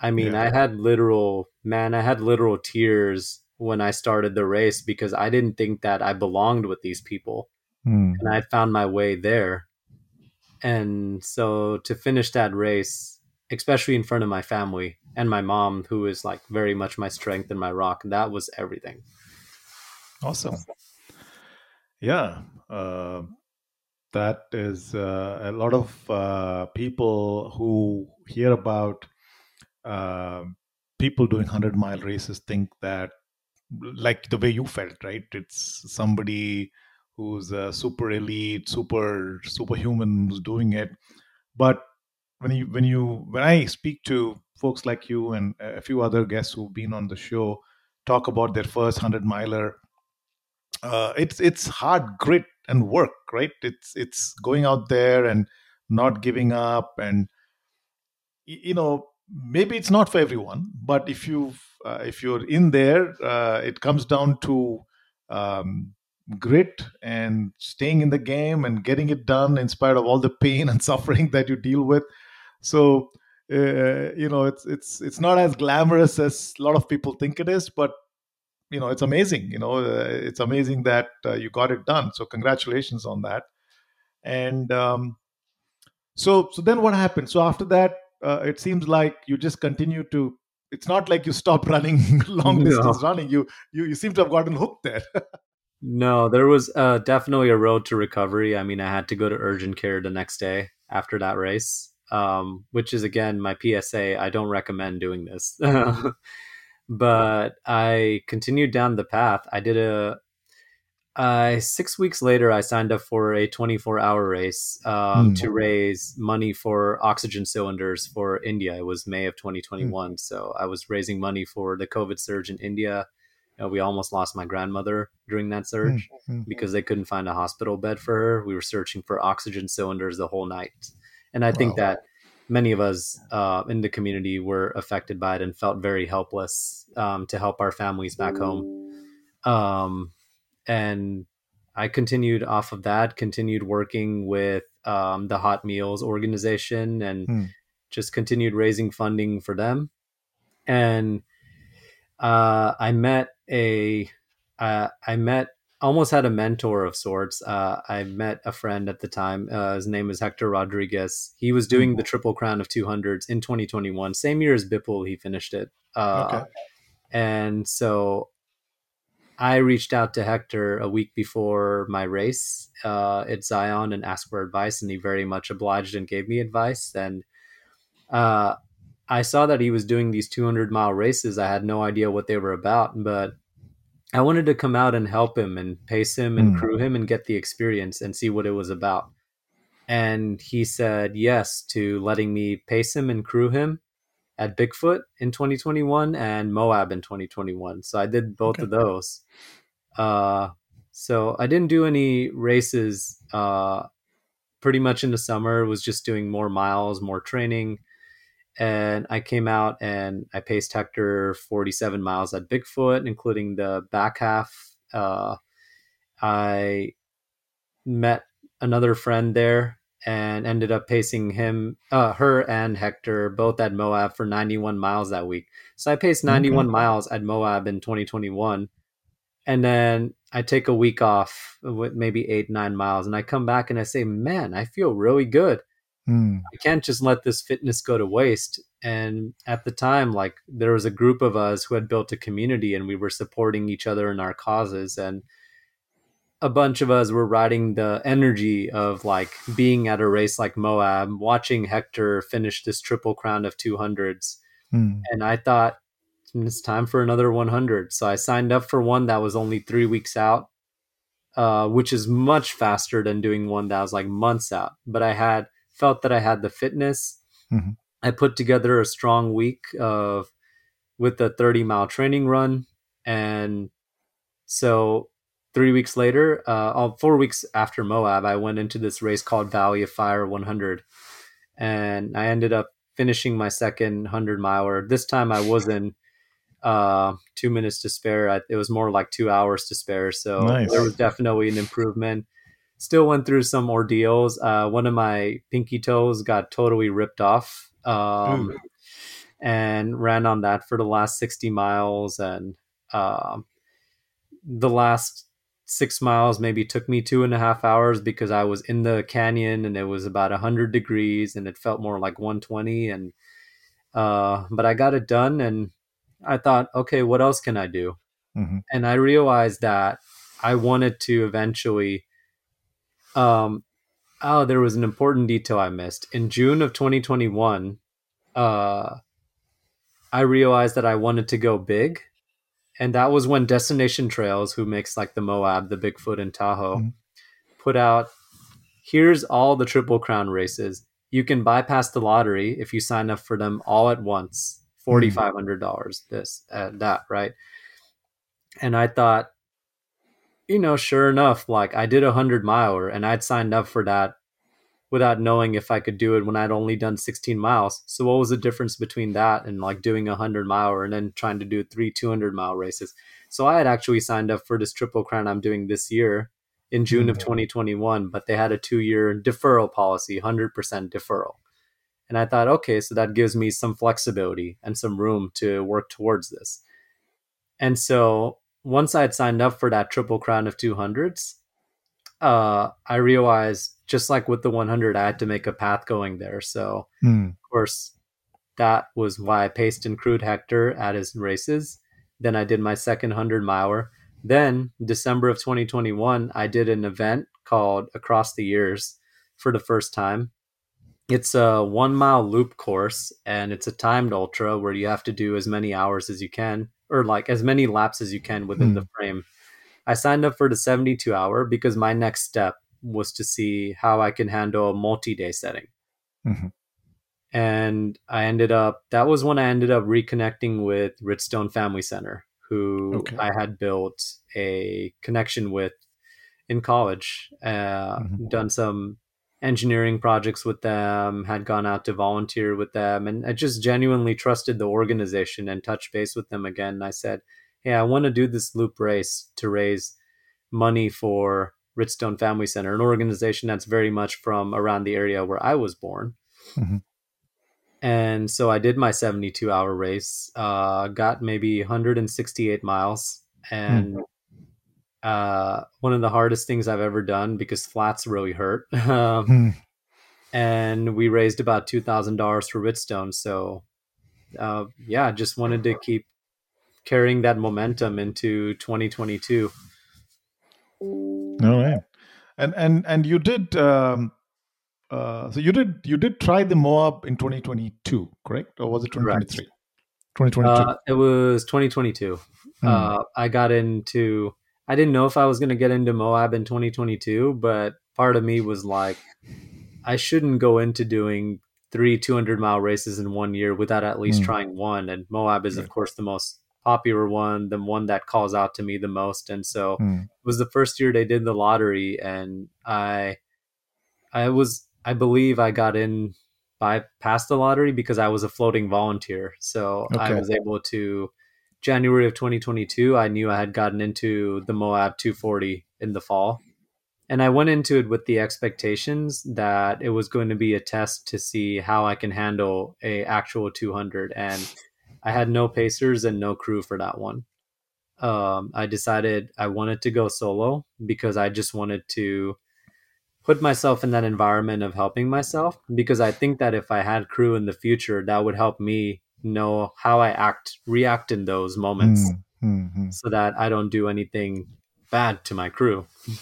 Speaker 2: I mean, yeah. I had literal, man, I had literal tears when I started the race because I didn't think that I belonged with these people mm. and I found my way there. And so to finish that race, especially in front of my family and my mom, who is like very much my strength and my rock, that was everything.
Speaker 1: Awesome. Yeah. Uh, that is uh, a lot of uh, people who hear about uh, people doing 100 mile races think that like the way you felt right it's somebody who's a super elite, super superhuman who's doing it. But when you when you when I speak to folks like you and a few other guests who've been on the show talk about their first hundred miler, uh, it's it's hard grit and work, right? It's it's going out there and not giving up, and you know maybe it's not for everyone, but if you uh, if you're in there, uh, it comes down to um, grit and staying in the game and getting it done in spite of all the pain and suffering that you deal with. So uh, you know it's it's it's not as glamorous as a lot of people think it is but you know it's amazing you know uh, it's amazing that uh, you got it done. So congratulations on that. And um, so so then what happened? So after that uh, it seems like you just continue to it's not like you stop running long distance no. running. You, you you seem to have gotten hooked there
Speaker 2: No, there was uh, definitely a road to recovery. I mean, I had to go to urgent care the next day after that race, um, which is again my PSA. I don't recommend doing this, but I continued down the path. I did a uh, six weeks later, I signed up for a 24 hour race um, mm. to raise money for oxygen cylinders for India. It was May of 2021. Mm. So I was raising money for the COVID surge in India know, we almost lost my grandmother during that surge mm-hmm. because they couldn't find a hospital bed for her. We were searching for oxygen cylinders the whole night. And I wow. think that many of us uh, in the community were affected by it and felt very helpless um, to help our families back home. Um, and I continued off of that, continued working with um, the Hot Meals organization and mm. just continued raising funding for them. And uh, I met a, uh, I met almost had a mentor of sorts. Uh, I met a friend at the time. Uh, his name is Hector Rodriguez. He was doing mm-hmm. the Triple Crown of 200s in 2021, same year as Bipul. He finished it. Uh, okay. And so I reached out to Hector a week before my race uh, at Zion and asked for advice, and he very much obliged and gave me advice. And uh, I saw that he was doing these 200 mile races. I had no idea what they were about, but I wanted to come out and help him and pace him and mm. crew him and get the experience and see what it was about. And he said yes to letting me pace him and crew him at Bigfoot in 2021 and Moab in 2021. So I did both okay. of those. Uh, so I didn't do any races uh, pretty much in the summer. Was just doing more miles, more training and I came out and I paced Hector 47 miles at Bigfoot, including the back half. Uh, I met another friend there and ended up pacing him, uh, her and Hector both at Moab for 91 miles that week. So I paced 91 okay. miles at Moab in 2021. And then I take a week off with maybe eight, nine miles. And I come back and I say, man, I feel really good.
Speaker 1: Mm.
Speaker 2: I can't just let this fitness go to waste. And at the time, like there was a group of us who had built a community and we were supporting each other in our causes. And a bunch of us were riding the energy of like being at a race like Moab, watching Hector finish this triple crown of 200s.
Speaker 1: Mm.
Speaker 2: And I thought, it's time for another 100. So I signed up for one that was only three weeks out, uh, which is much faster than doing one that was like months out. But I had felt that I had the fitness.
Speaker 1: Mhm.
Speaker 2: I put together a strong week of with a 30 mile training run. And so three weeks later, uh, oh, four weeks after Moab, I went into this race called Valley of Fire 100. And I ended up finishing my second 100 miler. This time I wasn't uh, two minutes to spare. I, it was more like two hours to spare. So
Speaker 1: Nice.
Speaker 2: there was definitely an improvement. Still went through some ordeals. Uh, one of my pinky toes got totally ripped off. Um,
Speaker 1: Ooh.
Speaker 2: and ran on that for the last 60 miles. And um the last six miles maybe took me two and a half hours because I was in the canyon and it was about 100 degrees and it felt more like 120. And, uh, but I got it done and I thought, okay, what else can I do?
Speaker 1: Mhm.
Speaker 2: And I realized that I wanted to eventually, um, oh, there was an important detail I missed. In June of 2021, uh, I realized that I wanted to go big. And that was when Destination Trails, who makes like the Moab, the Bigfoot, and Tahoe,
Speaker 1: Mhm.
Speaker 2: put out here's all the Triple Crown races. You can bypass the lottery if you sign up for them all at once. $4,500, this, uh, that, right? And I thought, you know, sure enough, like I did a 100 miler and I'd signed up for that without knowing if I could do it when I'd only done 16 miles. So what was the difference between that and like doing a 100 miler and then trying to do three 200 mile races? So I had actually signed up for this triple crown I'm doing this year in June of
Speaker 1: Mhm.
Speaker 2: 2021, but they had a 2-year deferral policy, 100% deferral. And I thought, okay, so that gives me some flexibility and some room to work towards this. And so once I had signed up for that triple crown of 200s, uh, I realized just like with the 100, I had to make a path going there. So,
Speaker 1: Mm.
Speaker 2: of course, that was why I paced and crewed Hector at his races. Then I did my second 100 miler. Then, December of 2021, I did an event called Across the Years for the first time. It's a one mile loop course and it's a timed ultra where you have to do as many hours as you can, or like as many laps as you can within
Speaker 1: Hmm.
Speaker 2: the frame. I signed up for the 72 hour because my next step was to see how I can handle a multi day setting.
Speaker 1: Mhm.
Speaker 2: And I ended up, that was when I ended up reconnecting with Richstone Family Center, who
Speaker 1: Okay.
Speaker 2: I had built a connection with in college. Uh,
Speaker 1: Mhm.
Speaker 2: Done some engineering projects with them, had gone out to volunteer with them, and I just genuinely trusted the organization and touched base with them again. And I said, Hey, I want to do this loop race to raise money for Richstone Family Center, an organization that's very much from around the area where I was born.
Speaker 1: Mhm.
Speaker 2: And so I did my 72 hour race, uh, got maybe 168 miles. And uh, one of the hardest things I've ever done because flats really hurt. um,
Speaker 1: Mm.
Speaker 2: and we raised about $2,000 for Richstone. So, uh, yeah, just wanted to keep carrying that momentum into 2022.
Speaker 1: All right. And and and you did um uh so you did you did try the Moab in 2022, correct? Or was it
Speaker 2: Correct.
Speaker 1: 2023? 2022.
Speaker 2: Uh, it was 2022.
Speaker 1: Hmm.
Speaker 2: Uh, I got into. I didn't know if I was going to get into Moab in 2022, but part of me was like, I shouldn't go into doing three 200 mile races in one year without at least
Speaker 1: Hmm.
Speaker 2: trying one. And Moab is, of course, the most popular one, the one that calls out to me the most. And so
Speaker 1: Mm.
Speaker 2: it was the first year they did the lottery, and I, I was, I believe, I got in by past the lottery because I was a floating volunteer. So I was able to. January of 2022, I knew I had gotten into the Moab 240 in the fall. And I went into it with the expectations that it was going to be a test to see how I can handle a actual 200. And I had no pacers and no crew for that one. Um, I decided I wanted to go solo because I just wanted to put myself in that environment of helping myself because I think that if I had crew in the future, that would help me know how I act, react in those moments
Speaker 1: Mm, mm, mm.
Speaker 2: so that I don't do anything bad to my crew.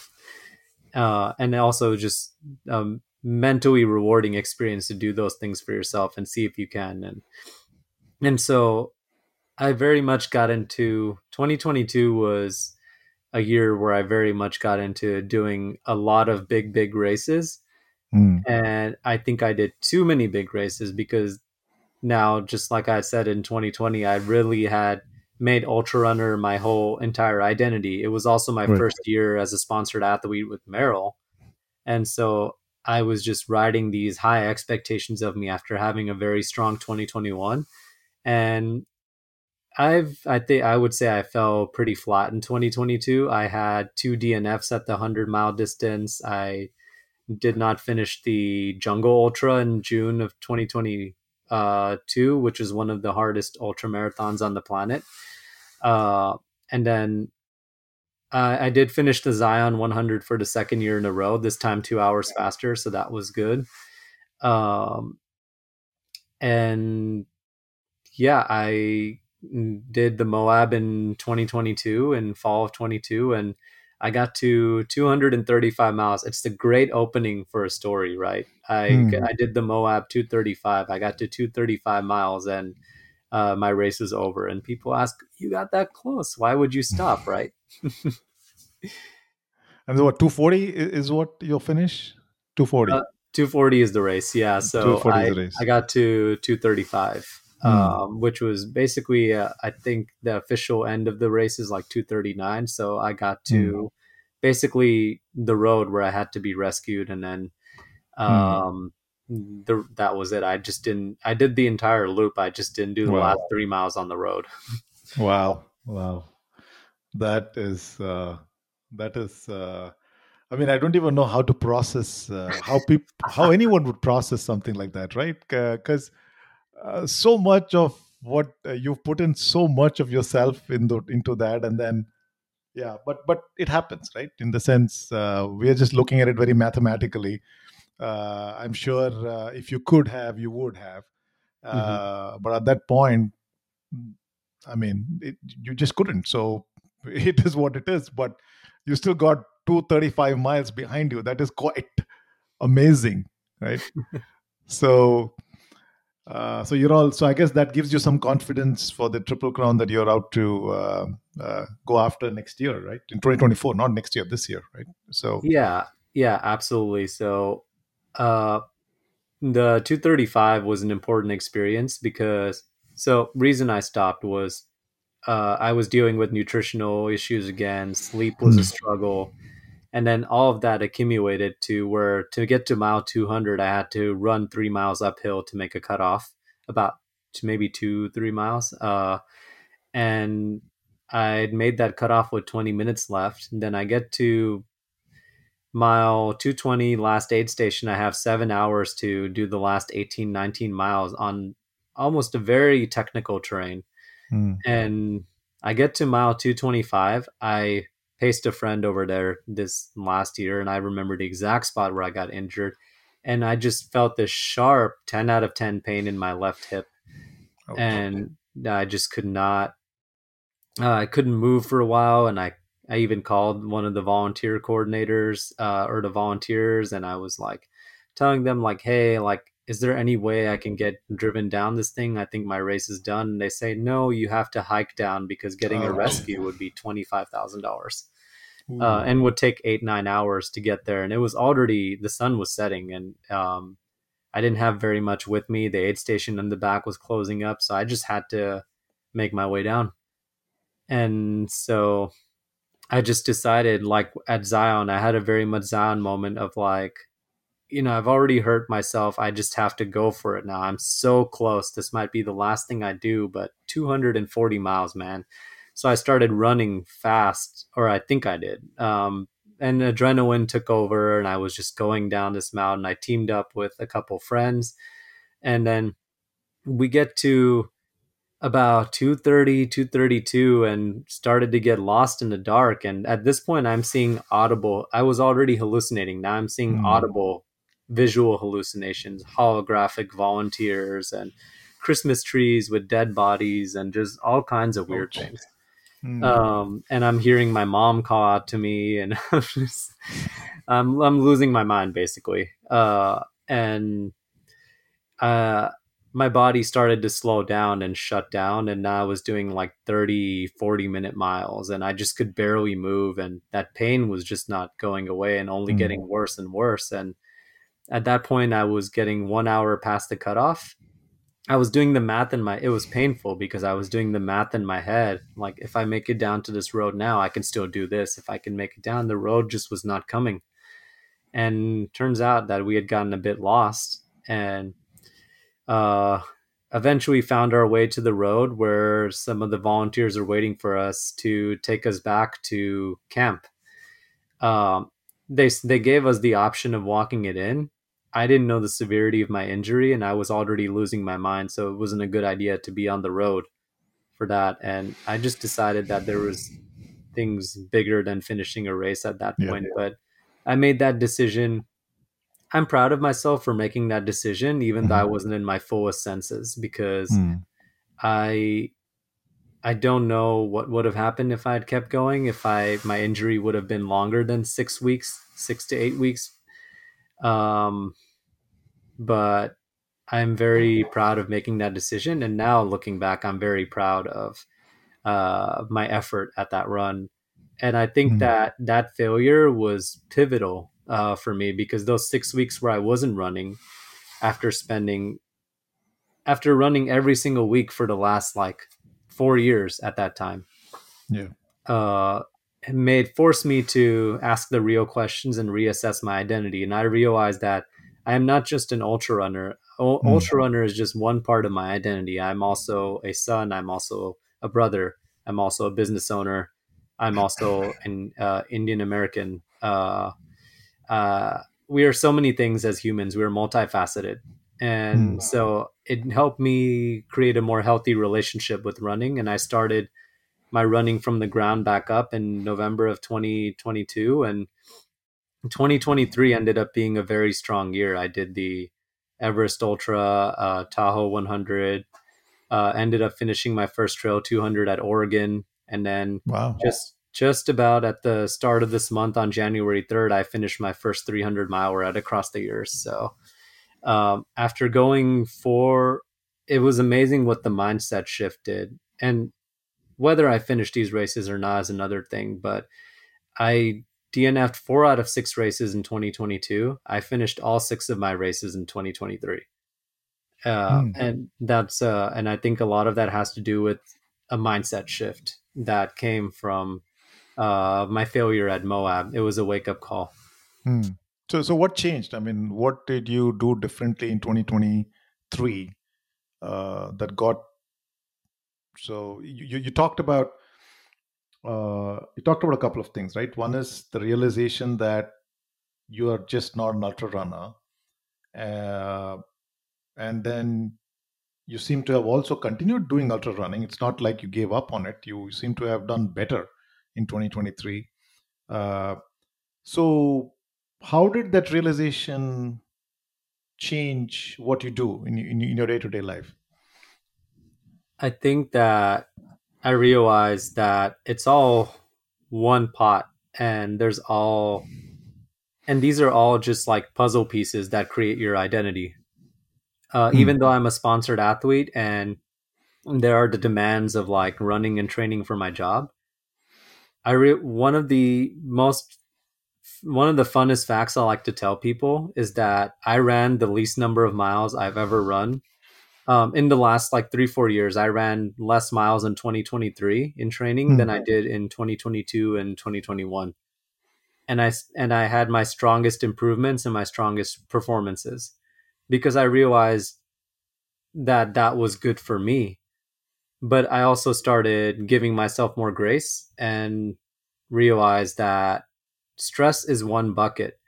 Speaker 2: Uh, and also just um, mentally rewarding experience to do those things for yourself and see if you can. And and so I very much got into 2022 was a year where I very much got into doing a lot of big big races.
Speaker 1: Mm,
Speaker 2: And I think I did too many big races because now just like I said in 2020 I really had made ultra runner my whole entire identity. It was also my
Speaker 1: Right.
Speaker 2: first year as a sponsored athlete with Merrell. And so I was just riding these high expectations of me after having a very strong 2021 and I've I think I would say I fell pretty flat in 2022. I had two DNFs at the 100 mile distance. I did not finish the Jungle Ultra in June of 2022, which is one of the hardest ultra marathons on the planet. Uh, and then I I did finish the Zion 100 for the second year in a row. This time, two hours faster, so that was good. Um, and yeah, I did the Moab in 2022 in fall of 22, and I got to 235 miles. It's the great opening for a story, right? I
Speaker 1: Hmm.
Speaker 2: I did the Moab 235. I got to 235 miles, and uh, my race is over. And people ask, "You got that close? Why would you stop?" Right?
Speaker 1: And what 240 is what your finish? 240.
Speaker 2: Uh, 240 is the race, yeah. So
Speaker 1: 240
Speaker 2: I
Speaker 1: is the race.
Speaker 2: I got to 235.
Speaker 1: Hmm.
Speaker 2: um, which was basically uh, I think the official end of the race is like 239. So I got to basically the road where I had to be rescued, and then um, the, that was it. I just didn't. I did the entire loop. I just didn't do the
Speaker 1: Wow.
Speaker 2: last three miles on the road.
Speaker 1: Wow. Wow. That is uh that is uh I mean I don't even know how to process uh, how people how anyone would process something like that, right? Cuz uh, so much of what uh, you've put in so much of yourself in the, into that and then yeah but but it happens right? In the sense uh, we are just looking at it very mathematically. Uh, i'm sure uh, if you could have you would have. Uh, but at that point i mean it, you just couldn't. So it is what it is but you still got 235 miles behind you. That is quite amazing right? So uh, so you're all so i guess that gives you some confidence for the triple crown that you're out to uh, uh, go after next year right in 2024 not next year this year right so
Speaker 2: Yeah, yeah, absolutely. So, uh, the 235 was an important experience because so reason I stopped was uh, I was dealing with nutritional issues again. Sleep was a
Speaker 1: Hmm.
Speaker 2: struggle, and then all of that accumulated to where to get to mile 200, I had to run three miles uphill to make a cutoff, about to maybe two three miles. Uh, and I'd made that cutoff with 20 minutes left. And then I get to mile 220 last aid station i have seven hours to do the last 18 19 miles on almost a very technical terrain
Speaker 1: Hmm.
Speaker 2: and i get to mile 225 i paced a friend over there this last year and i remember the exact spot where i got injured and i just felt this sharp 10 out of 10 pain in my left hip.
Speaker 1: Oh,
Speaker 2: and i just could not uh, i couldn't move for a while and i i even called one of the volunteer coordinators uh, or the volunteers and i was like telling them like hey like is there any way i can get driven down this thing? I think my race is done. And they say no you have to hike down because getting a
Speaker 1: Oh.
Speaker 2: rescue would be $25000 uh, and would take eight nine hours to get there. And it was already the sun was setting and um, i didn't have very much with me. The aid station in the back was closing up so i just had to make my way down. And so i just decided like at zion i had a very much zion moment of like you know i've already hurt myself. I just have to go for it now. I'm so close. This might be the last thing i do but 240 miles man. So I started running fast, or I think I did. Um, and adrenaline took over, and I was just going down this mountain. I teamed up with a couple friends, and then we get to about 2.30 2.32 and started to get lost in the dark. And at this point i'm seeing audible. I was already hallucinating. Now i'm seeing
Speaker 1: Hmm.
Speaker 2: audible visual hallucinations holographic volunteers and christmas trees with dead bodies and just all kinds of weird things
Speaker 1: Hmm.
Speaker 2: um, and I'm hearing my mom call out to me, and I'm just, I'm, I'm losing my mind basically. Uh, and uh, my body started to slow down and shut down, and I was doing like 30, 40 minute miles, and I just could barely move, and that pain was just not going away and only
Speaker 1: Mm.
Speaker 2: getting worse and worse. And at that point, I was getting one hour past the cutoff. I was doing the math in my it was painful because I was doing the math in my head. Like if I make it down to this road now, I can still do this. If I can make it down, the road just was not coming. And turns out that we had gotten a bit lost and uh eventually found our way to the road where some of the volunteers are waiting for us to take us back to camp. Um they they gave us the option of walking it in I didn't know the severity of my injury and I was already losing my mind, so it wasn't a good idea to be on the road for that. And I just decided that there was things bigger than finishing a race at that
Speaker 1: Yeah.
Speaker 2: point. But I made that decision. I'm proud of myself for making that decision, even though I wasn't in my fullest senses, because
Speaker 1: Hmm.
Speaker 2: I I don't know what would have happened if I had kept going. If I my injury would have been longer than six weeks, six to eight weeks. Um, but I'm very proud of making that decision. And now looking back, I'm very proud of uh, my effort at that run. And I think
Speaker 1: Mhm.
Speaker 2: that that failure was pivotal uh, for me because those six weeks where I wasn't running, after spending, after running every single week for the last like four years at that time,
Speaker 1: Yeah.
Speaker 2: uh, it made forced me to ask the real questions and reassess my identity. And I realized that I am not just an ultra runner. O-
Speaker 1: Mm.
Speaker 2: Ultra runner is just one part of my identity. I'm also a son. I'm also a brother. I'm also a business owner. I'm also an uh, Indian American. Uh, uh, we are so many things as humans. We are multifaceted, and
Speaker 1: Mm.
Speaker 2: so it helped me create a more healthy relationship with running. And I started my running from the ground back up in November of 2022 and 2023 ended up being a very strong year. I did the Everest Ultra, uh, Tahoe 100, uh, ended up finishing my first trail 200 at Oregon, and then
Speaker 1: Wow.
Speaker 2: just just about at the start of this month on January 3rd, I finished my first 300 mile ride across the years. So um, after going for, it was amazing what the mindset shifted, and whether I finished these races or not is another thing. But I DNF'd four out of six races in 2022. I finished all six of my races in 2023. Uh,
Speaker 1: Hmm.
Speaker 2: And that's, uh, and I think a lot of that has to do with a mindset shift that came from uh, my failure at Moab. It was a wake up call.
Speaker 1: Hmm. So, so what changed? I mean, what did you do differently in 2023 uh, that got? So you, you talked about uh, you talked about a couple of things, right? One is the realization that you are just not an ultra runner, uh, and then you seem to have also continued doing ultra running. It's not like you gave up on it. You seem to have done better in 2023. Uh, so, how did that realization change what you do in, in, in your day to day life?
Speaker 2: I think that I realized that it's all one pot and there's all and these are all just like puzzle pieces that create your identity. Uh,
Speaker 1: Hmm.
Speaker 2: Even though I'm a sponsored athlete and there are the demands of like running and training for my job, I re- one of the most one of the funnest facts I like to tell people is that I ran the least number of miles I've ever run. Um, in the last like three four years i ran less miles in 2023 in training
Speaker 1: Hmm.
Speaker 2: than i did in 2022 and 2021 and I and i had my strongest improvements and my strongest performances because i realized that that was good for me. But i also started giving myself more grace and realized that stress is one bucket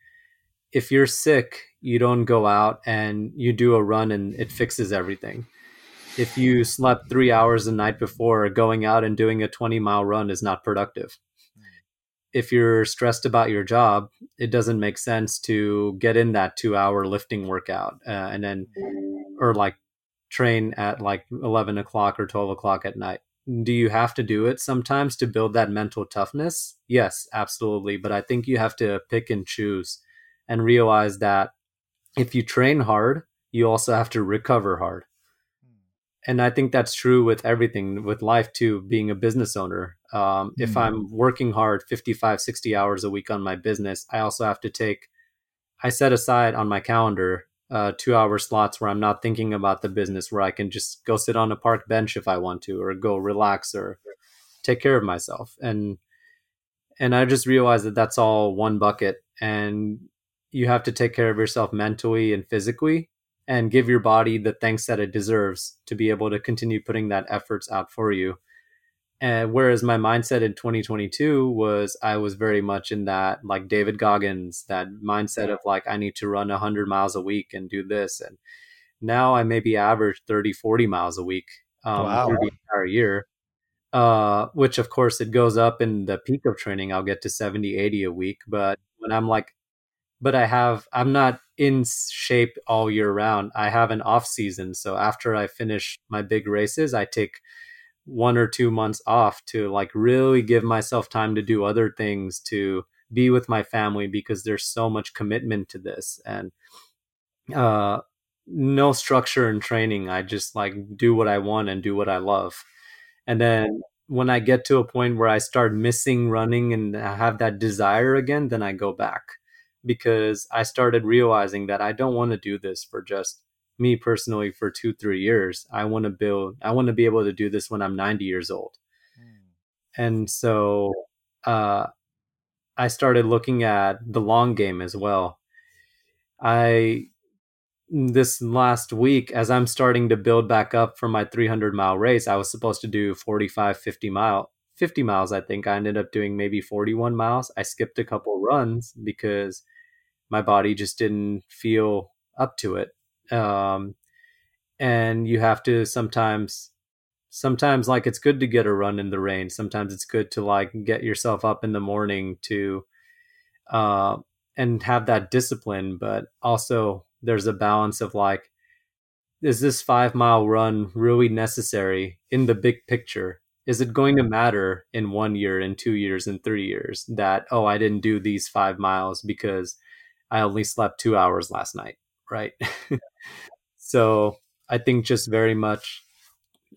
Speaker 2: if you're sick you don't go out and you do a run and it fixes everything if you slept three hours the night before, going out and doing a 20 mile run is not productive. If you're stressed about your job, it doesn't make sense to get in that two hour lifting workout uh, and then, or like train at like 11 o'clock or 12 o'clock at night. Do you have to do it sometimes to build that mental toughness? Yes, absolutely. But I think you have to pick and choose and realize that if you train hard, you also have to recover hard. And I think that's true with everything, with life too, being a business owner. Um, If
Speaker 1: Mm.
Speaker 2: I'm working hard 55, 60 hours a week on my business, I also have to take, I set aside on my calendar uh, two hour slots where I'm not thinking about the business, where I can just go sit on a park bench if I want to, or go relax or take care of myself. And and I just realized that that's all one bucket, and you have to take care of yourself mentally and physically, and give your body the thanks that it deserves to be able to continue putting that efforts out for you. And whereas my mindset in 2022 was I was very much in that like David Goggins, that mindset of like I need to run 100 miles a week and do this. And now I maybe average 30, 40 miles a week um,
Speaker 1: Wow.
Speaker 2: through the entire year. Uh, which of course it goes up in the peak of training. I'll get to 70, 80 a week. But when I'm like, but I have, I'm not in shape all year round. I have an off season. So after I finish my big races, I take one or two months off to like really give myself time to do other things, to be with my family because there's so much commitment to this and uh, no structure in training. I just like do what I want and do what I love. And then when I get to a point where I start missing running and I have that desire again, then I go back because I started realizing that I don't want to do this for just me personally for two, three years. I want to build, I want to be able to do this when I'm 90 years old. And so uh, I started looking at the long game as well. I, this last week, as I'm starting to build back up for my 300 mile race, I was supposed to do 45, 50 mile, 50 miles. I think I ended up doing maybe 41 miles. I skipped a couple runs because my body just didn't feel up to it. Um, and you have to sometimes sometimes like it's good to get a run in the rain. Sometimes it's good to like get yourself up in the morning to uh and have that discipline but also there's a balance of like is this five mile run really necessary in the big picture? Is it going to matter in one year in two years in three years that oh i didn't do these five miles because i only slept two hours last night right? So i think just very much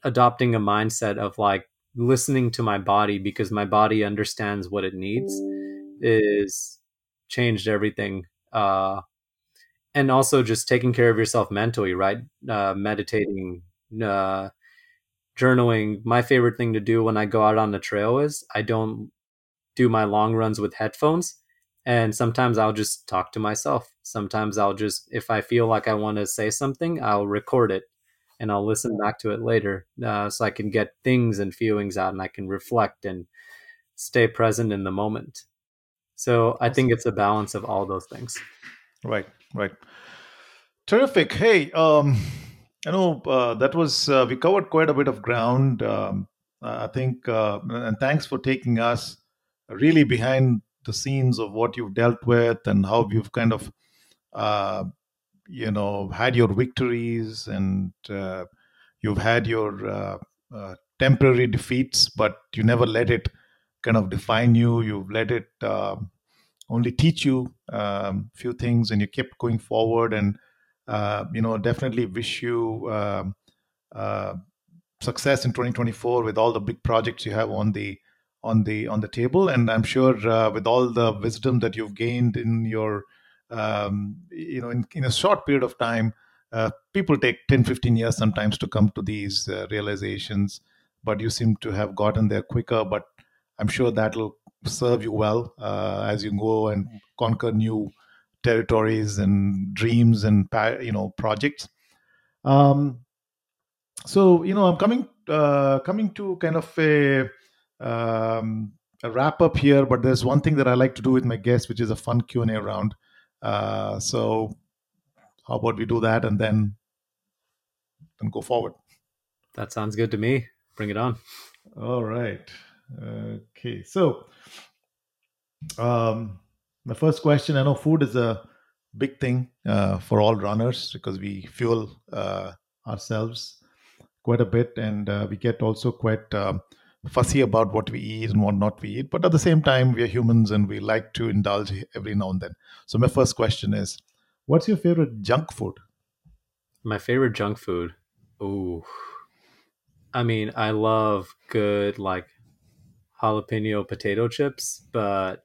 Speaker 2: adopting a mindset of like listening to my body because my body understands what it needs is changed everything uh and also just taking care of yourself mentally right? Uh meditating uh journaling. My favorite thing to do when i go out on the trail is i don't do my long runs with headphones and sometimes i'll just talk to myself sometimes i'll just if i feel like i want to say something i'll record it and I'll listen back to it later uh, so I can get things and feelings out and I can reflect and stay present in the moment. So I think it's a balance of all those things.
Speaker 1: Right, right. Terrific. Hey, um, I know uh, that was uh, we covered quite a bit of ground. Um, I think, uh, and thanks for taking us really behind the scenes of what you've dealt with and how you've kind of uh, you know had your victories and uh, you've had your uh, uh, temporary defeats but you never let it kind of define you. You've let it uh, only teach you a um, few things and you kept going forward and uh, you know definitely wish you um, uh, success in 2024 with all the big projects you have on the on the on the table. And i'm sure with all the wisdom that you've gained in your um, you know in, in, a short period of time uh, people take 10 15 years sometimes to come to these uh, realizations. But you seem to have gotten there quicker. But i'm sure that'll serve you well uh, as you go and conquer new territories and dreams and you know projects. Um, so you know i'm coming uh, coming to kind of a um, a wrap up here but there's one thing that i like to do with my guests which is a fun q&a round uh, so how about we do that and then then go forward?
Speaker 2: That sounds good to me. Bring it on.
Speaker 1: All right. Okay. So, um, my first question I know food is a big thing uh, for all runners because we fuel uh, ourselves quite a bit and uh, we get also quite um, fussy about what we eat and what not we eat. But at the same time, we are humans and we like to indulge every now and then. So, my first question is what's your favorite junk food?
Speaker 2: My favorite junk food. Ooh. I mean, I love good like jalapeno potato chips, but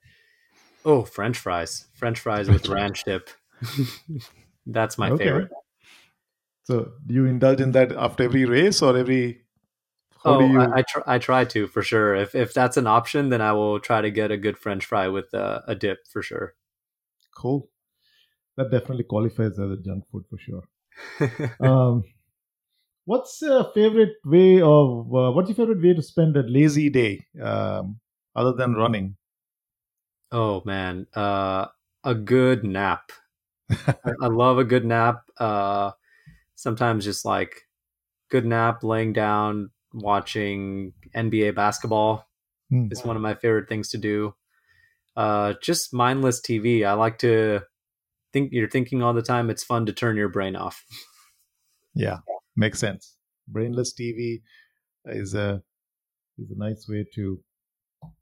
Speaker 2: oh, French fries. French fries with ranch dip. That's my
Speaker 1: Okay.
Speaker 2: favorite.
Speaker 1: So, do you indulge in that after every race or every? How
Speaker 2: Oh,
Speaker 1: you?
Speaker 2: I, I, tr- I try to for sure. If if that's an option, then I will try to get a good French fry with uh, a dip for sure.
Speaker 1: Cool. That definitely qualifies as a junk food for sure. Um, what's your favorite way of uh, what's your favorite way to spend a lazy day um, other than running?
Speaker 2: oh man, uh, a good nap. I, I love a good nap. Uh, sometimes just like good nap, laying down, watching NBA basketball
Speaker 1: Hmm.
Speaker 2: is one of my favorite things to do. Uh, just mindless TV. I like to think you're thinking all the time. It's fun to turn your brain off.
Speaker 1: Yeah, makes sense. Brainless TV is a is a nice way to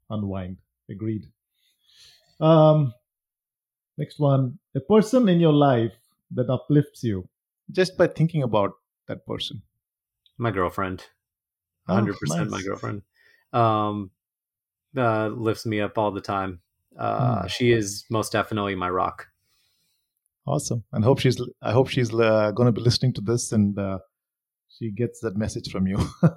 Speaker 1: unwind. Agreed. Um, next one: a person in your life that uplifts you just by thinking about that person.
Speaker 2: My girlfriend.
Speaker 1: Oh,
Speaker 2: 100% my
Speaker 1: nice.
Speaker 2: girlfriend um uh lifts me up all the time uh
Speaker 1: Hmm.
Speaker 2: she is most definitely my rock
Speaker 1: Awesome, and hope she's I hope she's uh, going to be listening to this and uh, she gets that message from you.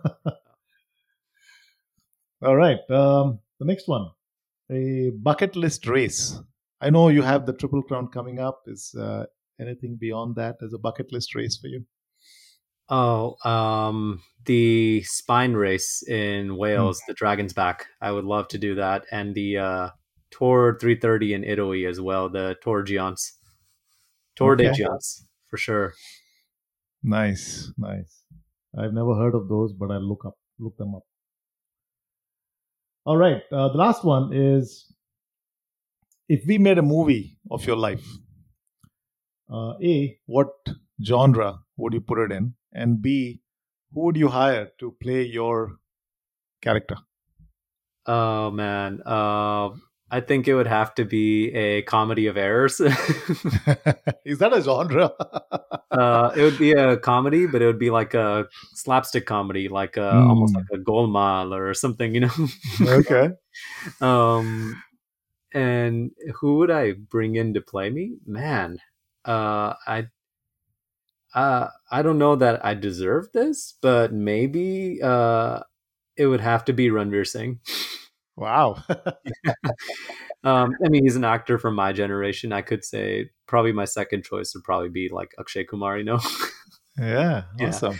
Speaker 1: All right, um, the next one, a bucket list race. I know you have the Triple Crown coming up. Is uh, anything beyond that as a bucket list race for you?
Speaker 2: Oh um the spine race in wales the dragon's back i would love to do that and the uh Tor 330 in italy as well the tour giants tour de
Speaker 1: Okay.
Speaker 2: giants for sure
Speaker 1: Nice, nice. I've never heard of those, but I'll look up look them up. All right, uh, the last one is if we made a movie of your life, uh, A, what genre would you put it in? And B, who would you hire to play your character?
Speaker 2: oh man uh i think it would have to be a comedy of errors
Speaker 1: Is that a genre?
Speaker 2: Uh, it would be a comedy, but it would be like a slapstick comedy, like a, almost
Speaker 1: Mm.
Speaker 2: like a Golmaal or something, you know.
Speaker 1: okay.
Speaker 2: um, and who would I bring in to play me? Man, uh, I, uh, I don't know that I deserve this, but maybe uh, it would have to be Ranveer Singh.
Speaker 1: Wow.
Speaker 2: Um, I mean, he's an actor from my generation. I could say probably my second choice would probably be like Akshay Kumar. You know,
Speaker 1: yeah,
Speaker 2: Yeah.
Speaker 1: awesome.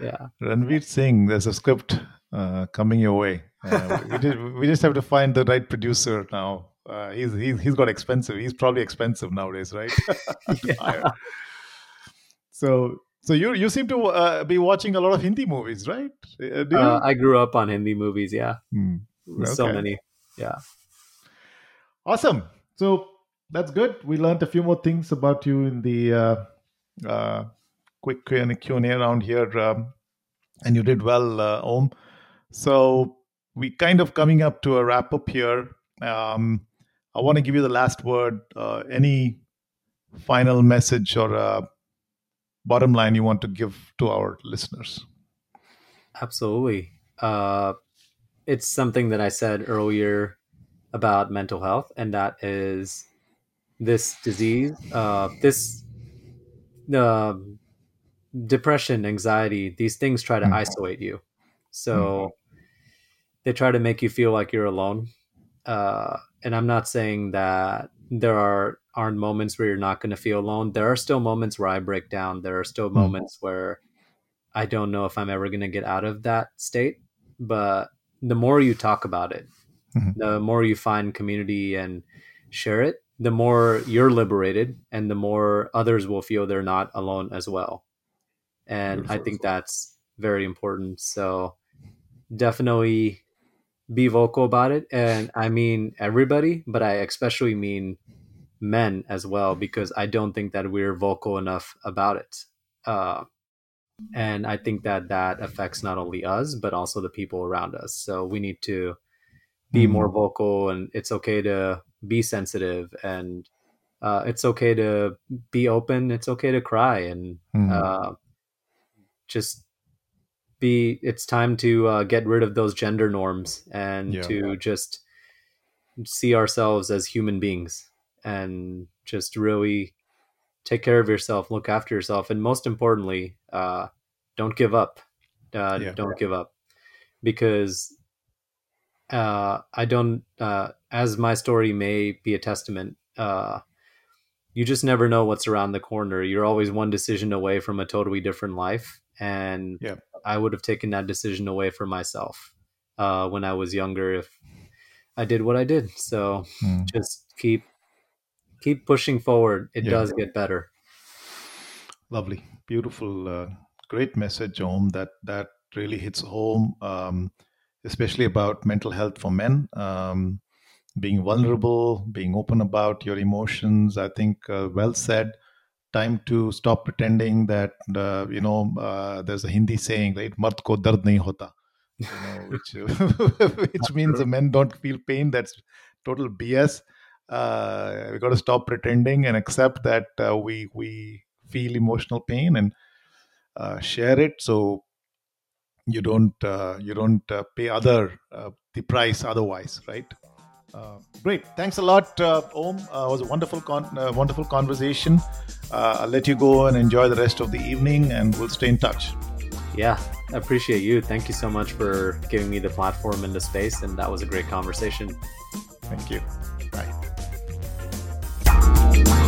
Speaker 2: yeah.
Speaker 1: Ranveer Singh, there's a script uh, coming your way. Uh, we, just, we just have to find the right producer now. Uh, he's, he's he's got expensive. He's probably expensive nowadays, right?
Speaker 2: Yeah.
Speaker 1: So so you you seem to uh, be watching a lot of Hindi movies, right? Uh, do you?
Speaker 2: Uh, I grew up on Hindi movies. Yeah,
Speaker 1: Hmm.
Speaker 2: so many. Yeah.
Speaker 1: Awesome. So that's good. We learned a few more things about you in the uh, uh, quick Q and A around here, um, and you did well, uh, Aum. So we kind of coming up to a wrap up here. Um, I want to give you the last word. Uh, any final message or uh, bottom line you want to give to our listeners?
Speaker 2: Absolutely. Uh, it's something that I said earlier about mental health, and that is this disease, uh, this um depression, anxiety, these things try to
Speaker 1: Mm.
Speaker 2: isolate you. So they try to make you feel like you're alone. Uh, and I'm not saying that there are aren't moments where you're not going to feel alone. There are still moments where I break down. There are still moments where I don't know if I'm ever going to get out of that state. But the more you talk about it,
Speaker 1: Mhm.
Speaker 2: the more you find community and share it, the more you're liberated and the more others will feel they're not alone as well. And I think that's very important. So definitely be vocal about it. And I mean everybody, but I especially mean men as well, because I don't think that we're vocal enough about it. Uh, and I think that that affects not only us, but also the people around us. So we need to be mm. more vocal, and it's okay to be sensitive, and uh, it's okay to be open. It's okay to cry, and mm. uh, just be it's time to uh, get rid of those gender norms and yeah. to just see ourselves as human beings and just really take care of yourself look after yourself and most importantly uh, don't give up uh, yeah. don't give up because uh, i don't uh, as my story may be a testament uh, you just never know what's around the corner you're always one decision away from a totally different life and
Speaker 1: yeah.
Speaker 2: I would have taken that decision away for myself uh, when I was younger if I did what I did. So mm. just keep keep pushing forward. It yeah. does get better.
Speaker 1: Lovely, beautiful, uh, great message, Aum. That that really hits home, um, especially about mental health for men. Um, being vulnerable, being open about your emotions. I think uh, well said time to stop pretending that uh, you know uh, there's a Hindi saying right mard ko dard nahi hota you know, which which means the men don't feel pain that's total BS uh, we got to stop pretending and accept that uh, we we feel emotional pain and uh, share it so you don't uh, you don't pay other the price otherwise right uh, great. Thanks a lot, uh, Aum. Uh, it was a wonderful, con- uh, wonderful conversation. Uh, I'll let you go and enjoy the rest of the evening, and we'll stay in touch.
Speaker 2: Yeah, I appreciate you. Thank you so much for giving me the platform and the space, and that was a great conversation.
Speaker 1: Thank you. Bye.